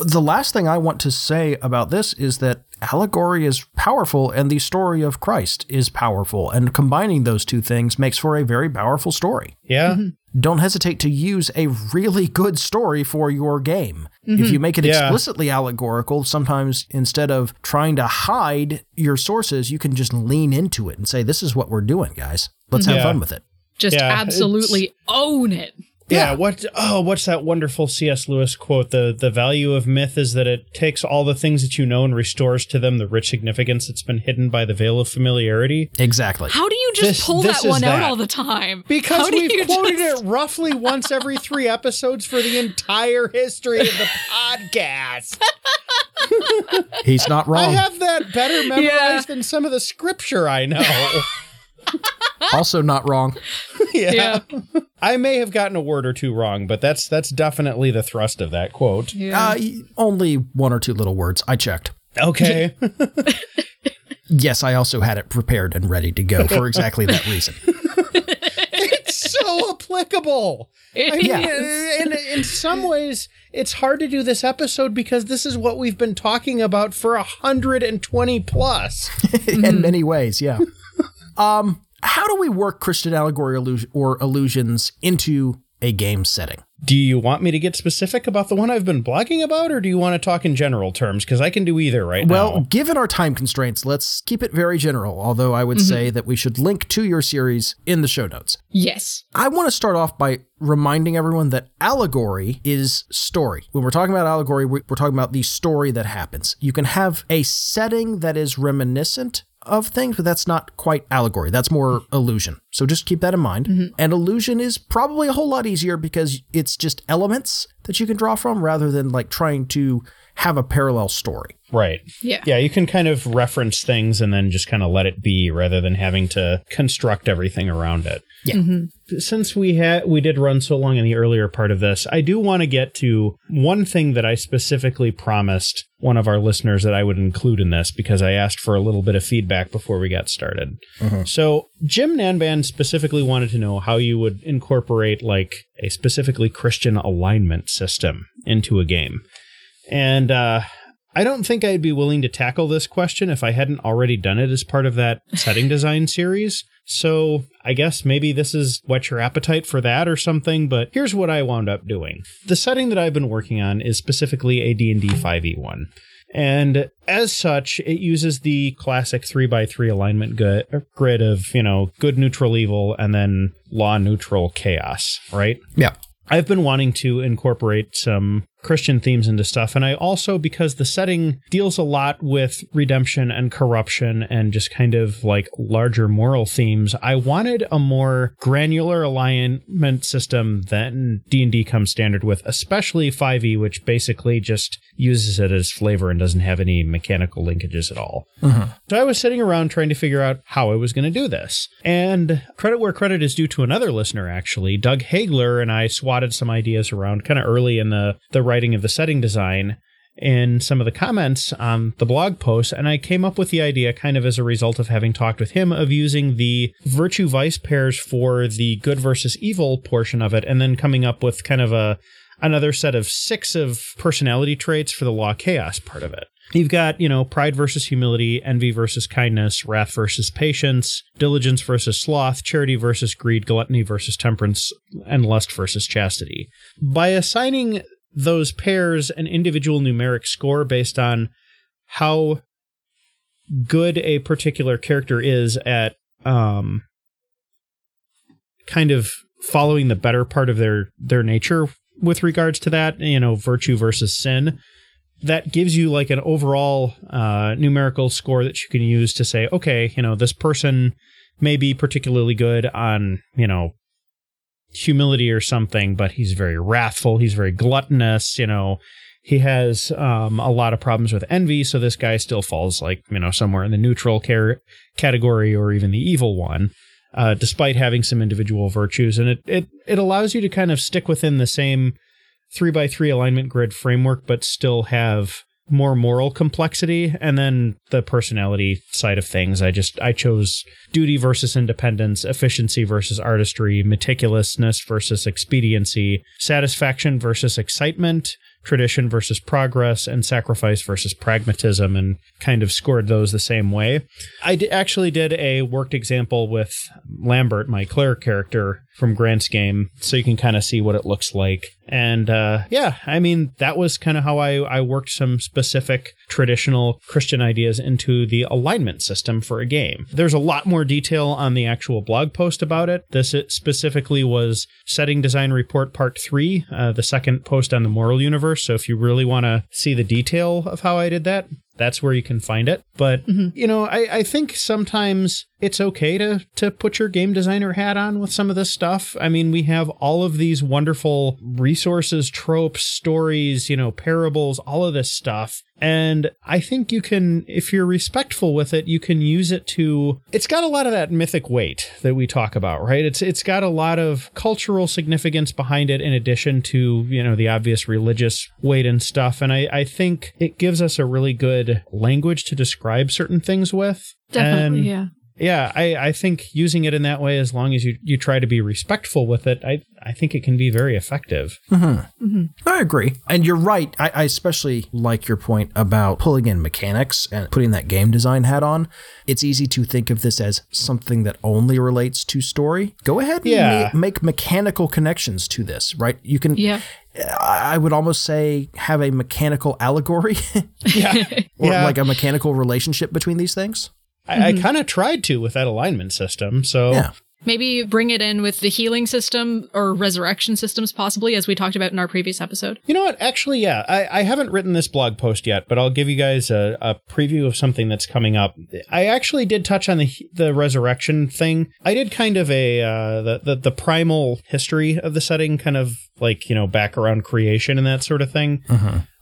The last thing I want to say about this is that allegory is powerful and the story of Christ is powerful, and combining those two things makes for a very powerful story. Yeah. Don't hesitate to use a really good story for your game. If you mm-hmm. make it Yeah. explicitly allegorical, sometimes instead of trying to hide your sources, you can just lean into it and say, This is what we're doing, guys. Let's have mm-hmm. fun with it. Just Yeah, absolutely own it. Yeah, what oh, what's that wonderful C.S. Lewis quote? The the value of myth is that it takes all the things that you know and restores to them the rich significance that's been hidden by the veil of familiarity. Exactly. How do you just This- pull this that is one out all the time? Because How we've quoted just- it roughly once every three episodes for the entire history of the podcast. He's not wrong. I have that better (laughs) memorized Yeah. than some of the scripture I know. (laughs) (laughs) also not wrong. (laughs) yeah. I may have gotten a word or two wrong, but that's that's definitely the thrust of that quote. Yeah. Uh, only one or two little words. I checked. Okay. (laughs) Yes, I also had it prepared and ready to go for exactly that reason. it's so applicable. I mean, Yeah. in, in some ways, it's hard to do this episode because this is what we've been talking about for 120 plus. in many ways, yeah. Um, how do we work Christian allegory or illusions into a game setting? Do you want me to get specific about the one I've been blogging about, or do you want to talk in general terms? Because I can do either right Well, now. given our time constraints, let's keep it very general, although I would say that we should link to your series in the show notes. yes. I want to start off by reminding everyone that allegory is story. When we're talking about allegory, we're talking about the story that happens. You can have a setting that is reminiscent of things, but that's not quite allegory. That's more illusion. So just keep that in mind. Mm-hmm. And illusion is probably a whole lot easier because it's just elements that you can draw from rather than like trying to have a parallel story. Right. Yeah. Yeah, you can kind of reference things and then just kind of let it be rather than having to construct everything around it. Yeah. Mm-hmm. Since we had we did run so long in the earlier part of this, I do want to get to one thing that I specifically promised one of our listeners that I would include in this because I asked for a little bit of feedback before we got started. Mm-hmm. So, Jim Nanban specifically wanted to know how you would incorporate like a specifically Christian alignment system into a game. And uh I don't think I'd be willing to tackle this question if I hadn't already done it as part of that (laughs) setting design series. So I guess maybe this is whet your appetite for that or something, but here's what I wound up doing. The setting that I've been working on is specifically a D&D 5e1. And as such, it uses the classic 3x3 alignment gu- grid of, you know, good, neutral, evil, and then law, neutral, chaos, right? Yeah. I've been wanting to incorporate some Christian themes into stuff. And I also, because the setting deals a lot with redemption and corruption and just kind of like larger moral themes, I wanted a more granular alignment system than D&D comes standard with, especially 5e, which basically just uses it as flavor and doesn't have any mechanical linkages at all. Mm-hmm. So I was sitting around trying to figure out how I was going to do this. And credit where credit is due to another listener, actually. Doug Hagler and I swatted some ideas around kind of early in the, the writing of the setting design in some of the comments on the blog post. And I came up with the idea kind of as a result of having talked with him of using the virtue vice pairs for the good versus evil portion of it and then coming up with kind of a another set of six of personality traits for the law chaos part of it. You've got, you know, pride versus humility, envy versus kindness, wrath versus patience, diligence versus sloth, charity versus greed, gluttony versus temperance, and lust versus chastity. By assigning those pairs an individual numeric score based on how good a particular character is at um kind of following the better part of their their nature with regards to that, you know, virtue versus sin. That gives you like an overall uh, numerical score that you can use to say, okay, you know, this person may be particularly good on, you know, humility or something, but he's very wrathful. He's very gluttonous. You know, he has um, a lot of problems with envy. So this guy still falls like, you know, somewhere in the neutral car- category or even the evil one. Uh, despite having some individual virtues, and it, it it allows you to kind of stick within the same three by three alignment grid framework, but still have more moral complexity and then the personality side of things. I just i chose duty versus independence efficiency versus artistry meticulousness versus expediency satisfaction versus excitement tradition versus progress and sacrifice versus pragmatism and kind of scored those the same way. I d- actually did a worked example with lambert my cleric character from grant's game so you can kind of see what it looks like and uh, yeah, I mean, that was kind of how I, I worked some specific traditional Christian ideas into the alignment system for a game. There's a lot more detail on the actual blog post about it. This specifically was Setting Design Report Part 3, uh, the second post on the Moral Universe. So if you really want to see the detail of how I did that, that's where you can find it. But mm-hmm. you know, I, I think sometimes it's okay to to put your game designer hat on with some of this stuff. I mean, we have all of these wonderful resources, tropes, stories, you know, parables, all of this stuff. And I think you can, if you're respectful with it, you can use it to. It's got a lot of that mythic weight that we talk about, right? It's it's got a lot of cultural significance behind it, in addition to you know the obvious religious weight and stuff. And I I think it gives us a really good language to describe certain things with. Definitely, And yeah. Yeah, I, I think using it in that way, as long as you, you try to be respectful with it, I, I think it can be very effective. Mm-hmm. Mm-hmm. I agree. And you're right. I, I especially like your point about pulling in mechanics and putting that game design hat on. It's easy to think of this as something that only relates to story. Go ahead and Yeah. ma- make mechanical connections to this, right? You can, Yeah. I I would almost say, have a mechanical allegory (laughs) Yeah. or yeah. like a mechanical relationship between these things. I, I kind of tried to with that alignment system. So Yeah. Maybe bring it in with the healing system or resurrection systems, possibly, as we talked about in our previous episode. You know what? Actually, yeah, I, I haven't written this blog post yet, but I'll give you guys a, a preview of something that's coming up. I actually did touch on the the resurrection thing. I did kind of a uh, the, the the primal history of the setting, kind of like you know back around creation and that sort of thing.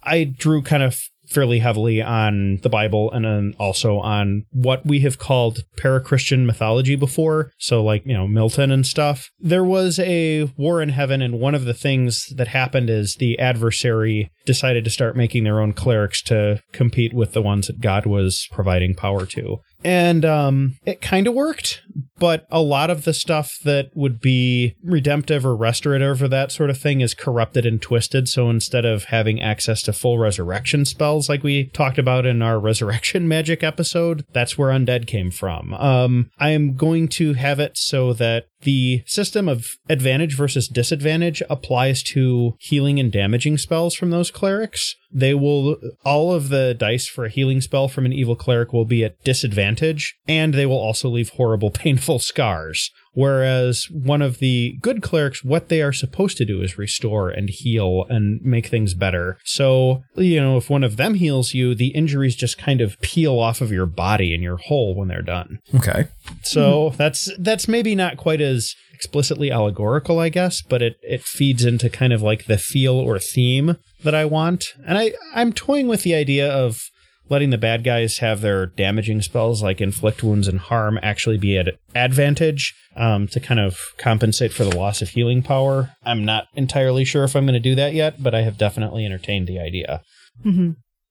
I drew kind of fairly heavily on the Bible and then also on what we have called para-Christian mythology before. So like, you know, Milton and stuff. There was a war in heaven and one of the things that happened is the adversary decided to start making their own clerics to compete with the ones that God was providing power to. And um, it kind of worked, but a lot of the stuff that would be redemptive or restorative or that sort of thing is corrupted and twisted. So instead of having access to full resurrection spells like we talked about in our (laughs) resurrection magic episode, that's where undead came from. Um, I am going to have it so that the system of advantage versus disadvantage applies to healing and damaging spells from those clerics. They will, all of the dice for a healing spell from an evil cleric will be at disadvantage, and they will also leave horrible, (laughs) painful scars. Whereas one of the good clerics, what they are supposed to do is restore and heal and make things better. So, you know, if one of them heals you, the injuries just kind of peel off of your body and you're whole when they're done. Okay. So that's that's maybe not quite as explicitly allegorical, I guess, but it it feeds into kind of like the feel or theme that I want. And I I'm toying with the idea of letting the bad guys have their damaging spells like inflict wounds and harm actually be at advantage um, to kind of compensate for the loss of healing power. I'm not entirely sure if I'm going to do that yet, but I have definitely entertained the idea.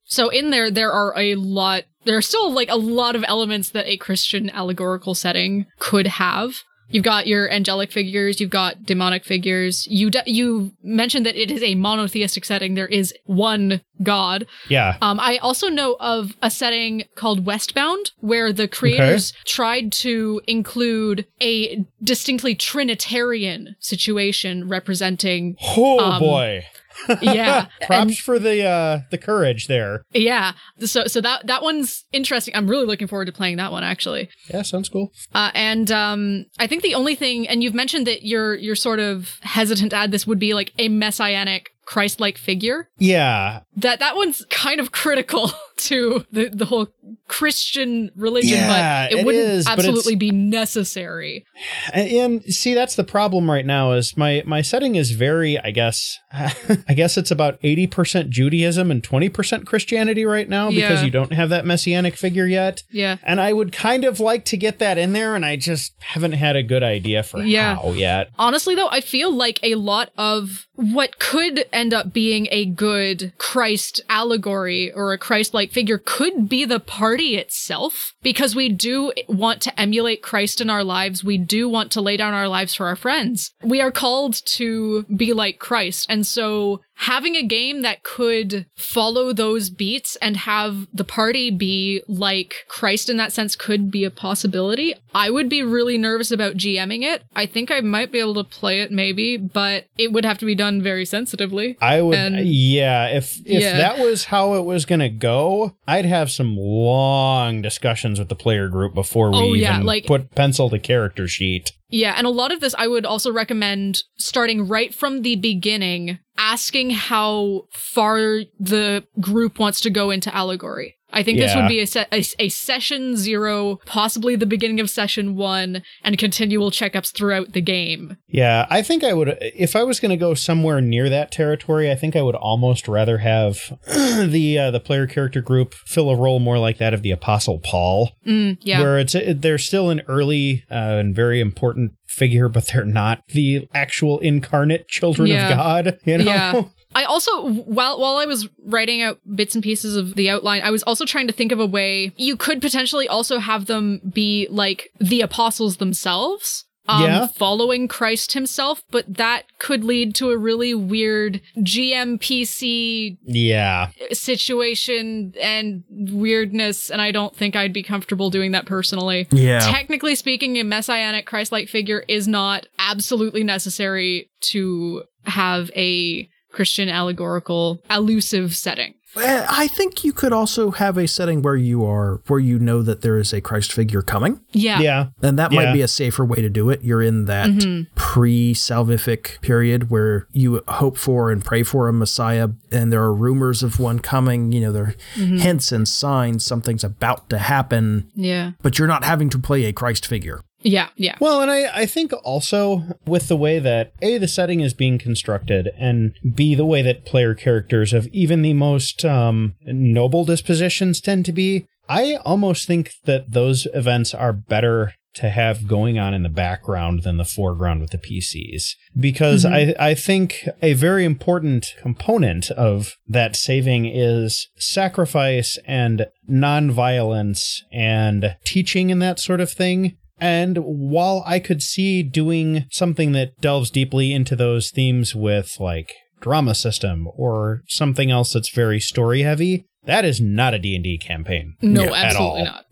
So in there, there are a lot. There are still like a lot of elements that a Christian allegorical setting could have. You've got your angelic figures, you've got demonic figures. You you mentioned that it is a monotheistic setting. There is one God. Yeah. Um, I also know of a setting called Westbound, where the creators tried to include a distinctly Trinitarian situation representing Oh Um, boy. (laughs) Yeah. (laughs) Props and- for the uh the courage there. yeah. So so that that one's interesting. I'm really looking forward to playing that one actually. Yeah, sounds cool. Uh, and um, I think the only thing, and you've mentioned that you're you're sort of hesitant to add this would be like a messianic Christ-like figure. Yeah. That that one's kind of critical (laughs) to the the whole Christian religion, Yeah, but it, it wouldn't is, absolutely be necessary. And, and see, that's the problem right now. Is my my setting is very, I guess, (laughs) I guess it's about eighty percent Judaism and twenty percent Christianity right now because Yeah. you don't have that messianic figure yet. Yeah. And I would kind of like to get that in there, and I just haven't had a good idea for Yeah. how yet. Honestly, though, I feel like a lot of what could end up being a good Christ allegory or a Christ like figure could be the party itself, because we do want to emulate Christ in our lives. We do want to lay down our lives for our friends. We are called to be like Christ. And so having a game that could follow those beats and have the party be like Christ in that sense could be a possibility. I would be really nervous about GMing it. I think I might be able to play it maybe, but it would have to be done very sensitively. I would, And- yeah. If if Yeah. that was how it was gonna go, I'd have some long discussions with the player group before we Oh, yeah, even like- put pencil to character sheet. Yeah, and a lot of this I would also recommend starting right from the beginning, asking how far the group wants to go into allegory. I think this would be a, se- a, a session zero, possibly the beginning of session one, and continual checkups throughout the game. Yeah, I think I would if I was going to go somewhere near that territory. I think I would almost rather have (clears throat) the uh, the player character group fill a role more like that of the Apostle Paul, Mm, yeah. where it's they're still an early uh, and very important figure, but they're not the actual incarnate children Yeah. of God. You know. Yeah. I also while while I was writing out bits and pieces of the outline, I was also trying to think of a way you could potentially also have them be like the apostles themselves. Um, Yeah. following Christ himself, but that could lead to a really weird GMPC Yeah. situation and weirdness, and I don't think I'd be comfortable doing that personally. Yeah. Technically speaking, a messianic Christ like figure is not absolutely necessary to have a Christian allegorical, elusive setting. I think you could also have a setting where you are where you know that there is a Christ figure coming, Yeah. Yeah. and that Yeah. might be a safer way to do it. You're in that Mm-hmm. pre-salvific period where you hope for and pray for a Messiah, and there are rumors of one coming. You know, there are Mm-hmm. hints and signs something's about to happen, Yeah. but you're not having to play a Christ figure. Yeah. Yeah. Well, and I, I think also with the way that A, the setting is being constructed, and B, the way that player characters of even the most um, noble dispositions tend to be, I almost think that those events are better to have going on in the background than the foreground with the PCs. Because I, I think a very important component of that saving is sacrifice and nonviolence and teaching and that sort of thing. And while I could see doing something that delves deeply into those themes with like drama system or something else that's very story heavy, that is not a D&D campaign. No, at absolutely all.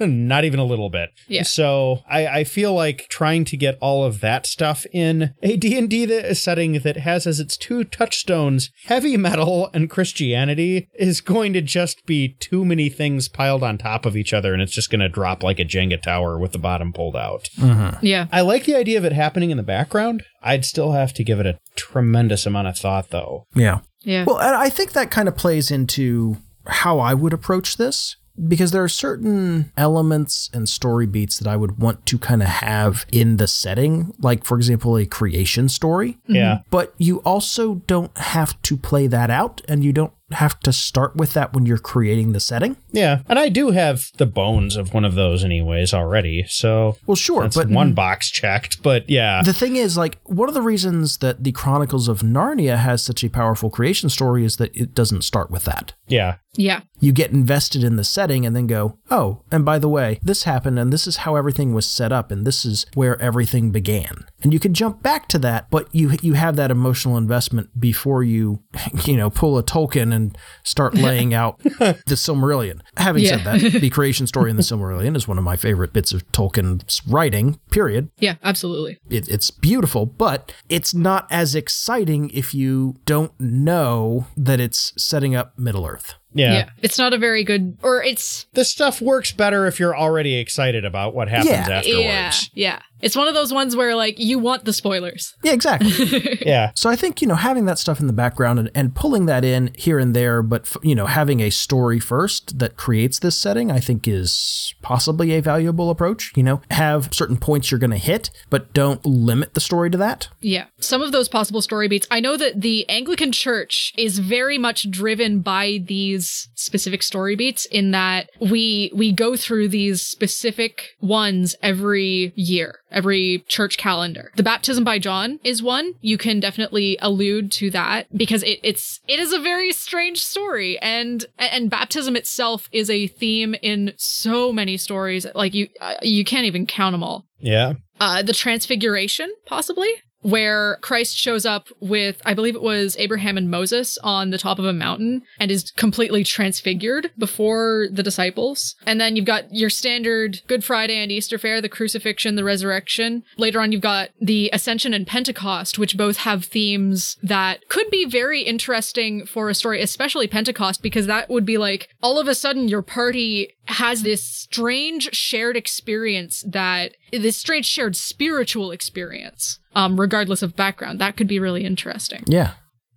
not. (laughs) not even a little bit. Yeah. So I, I feel like trying to get all of that stuff in a D&D that- setting that has as its two touchstones heavy metal and Christianity is going to just be too many things piled on top of each other and it's just going to drop like a Jenga tower with the bottom pulled out. Mm-hmm. Yeah. I like the idea of it happening in the background. I'd still have to give it a tremendous amount of thought though. Yeah. Yeah. Well, and I think that kind of plays into how I would approach this because there are certain elements and story beats that I would want to kind of have in the setting, like, for example, a creation story. Yeah. Mm-hmm. But you also don't have to play that out and you don't have to start with that when you're creating the setting. Yeah. And I do have the bones of one of those anyways already. So Well, sure, that's but one box checked, but yeah. The thing is, like, one of the reasons that the Chronicles of Narnia has such a powerful creation story is that it doesn't start with that. yeah. Yeah. You get invested in the setting and then go, oh, and by the way, this happened and this is how everything was set up and this is where everything began. And you can jump back to that, but you you have that emotional investment before you, (laughs) you know, pull a Tolkien and start (laughs) laying out the Silmarillion. Having Yeah. said that, the creation story in the (laughs) Silmarillion is one of my favorite bits of Tolkien's writing. Period. Yeah, absolutely. It, it's beautiful, but it's not as exciting if you don't know that it's setting up Middle Earth. Yeah. yeah. It's not a very good, or it's, This stuff works better if you're already excited about what happens Yeah. afterwards. yeah, yeah. It's one of those ones where, like, you want the spoilers. Yeah, exactly. (laughs) Yeah. So I think, you know, having that stuff in the background and, and pulling that in here and there, but, f- you know, having a story first that creates this setting, I think is possibly a valuable approach. You know, have certain points you're going to hit, but don't limit the story to that. Yeah. Some of those possible story beats. I know that the Anglican Church is very much driven by these specific story beats in that we we go through these specific ones every year, every church calendar. The baptism by John is one. You can definitely allude to that because it, it's it is a very strange story and and baptism itself is a theme in so many stories like you uh, you can't even count them all Yeah. uh, the transfiguration, possibly, where Christ shows up with, I believe it was Abraham and Moses on the top of a mountain and is completely transfigured before the disciples. And then you've got your standard Good Friday and Easter fair, the crucifixion, the resurrection. Later on, you've got the Ascension and Pentecost, which both have themes that could be very interesting for a story, especially Pentecost, because that would be like all of a sudden your party has this strange shared experience that this strange shared spiritual experience um regardless of background that could be really interesting Yeah,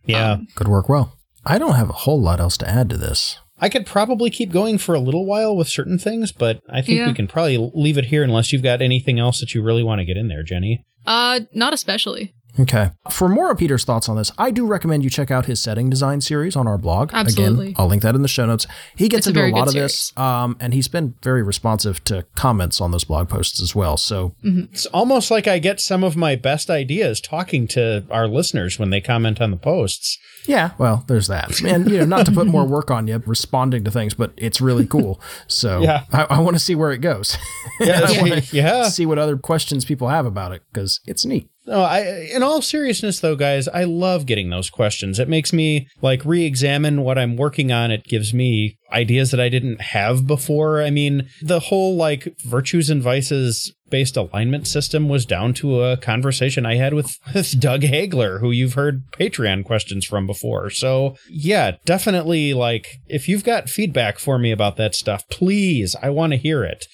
Yeah. could work well. I don't have a whole lot else to add to this. I could probably keep going for a little while with certain things, but I think Yeah. we can probably leave it here unless you've got anything else that you really want to get in there, Jenny. uh not especially Okay. For more of Peter's thoughts on this, I do recommend you check out his setting design series on our blog. Absolutely. Again, I'll link that in the show notes. He gets It's into a, very lot of good this, um, and he's been very responsive to comments on those blog posts as well. So It's almost like I get some of my best ideas talking to our listeners when they comment on the posts. yeah, well, there's that. And you know, not to put more work on you responding to things, but it's really cool. So (laughs) Yeah. I, I want to see where it goes. (laughs) Yeah, I want to yeah. see what other questions people have about it because it's neat. No, I in all seriousness though, guys, I love getting those questions. It makes me like re-examine what I'm working on. It gives me ideas that I didn't have before. I mean, the whole like virtues and vices based alignment system was down to a conversation I had with, (laughs) with Doug Hagler, who you've heard Patreon questions from before. So, yeah, definitely like if you've got feedback for me about that stuff, please, I want to hear it.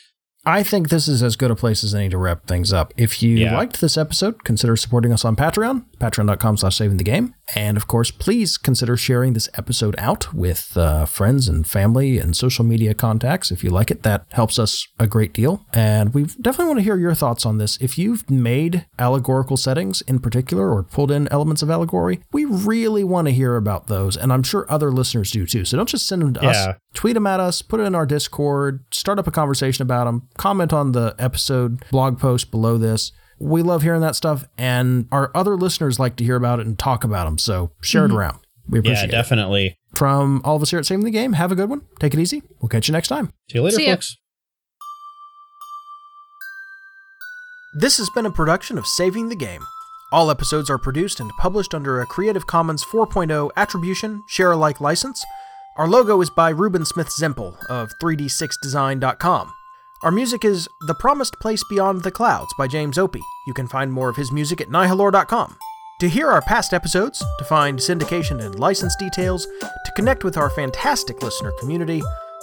I think this is as good a place as any to wrap things up. If you Yeah. liked this episode, consider supporting us on Patreon, patreon.com slash saving the game. And of course, please consider sharing this episode out with uh, friends and family and social media contacts. If you like it, that helps us a great deal. And we definitely want to hear your thoughts on this. If you've made allegorical settings in particular or pulled in elements of allegory, we really want to hear about those. And I'm sure other listeners do too. So don't just send them to Yeah. us tweet them at us, put it in our Discord, start up a conversation about them, comment on the episode blog post below this. We love hearing that stuff, and our other listeners like to hear about it and talk about them. So share it mm-hmm. around. We Yeah, appreciate it. definitely. From all of us here at Saving the Game, have a good one. Take it easy. We'll catch you next time. See you later, See ya. folks. This has been a production of Saving the Game. All episodes are produced and published under a Creative Commons 4.0 Attribution Share Alike license. Our logo is by Ruben Smith Zempel of 3d6design.com. Our music is The Promised Place Beyond the Clouds by James Opie. You can find more of his music at nihilore.com. To hear our past episodes, to find syndication and license details, to connect with our fantastic listener community,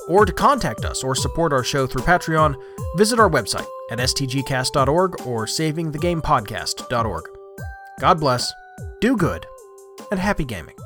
or to contact us or support our show through Patreon, visit our website at stgcast.org or savingthegamepodcast.org. God bless, do good, and happy gaming.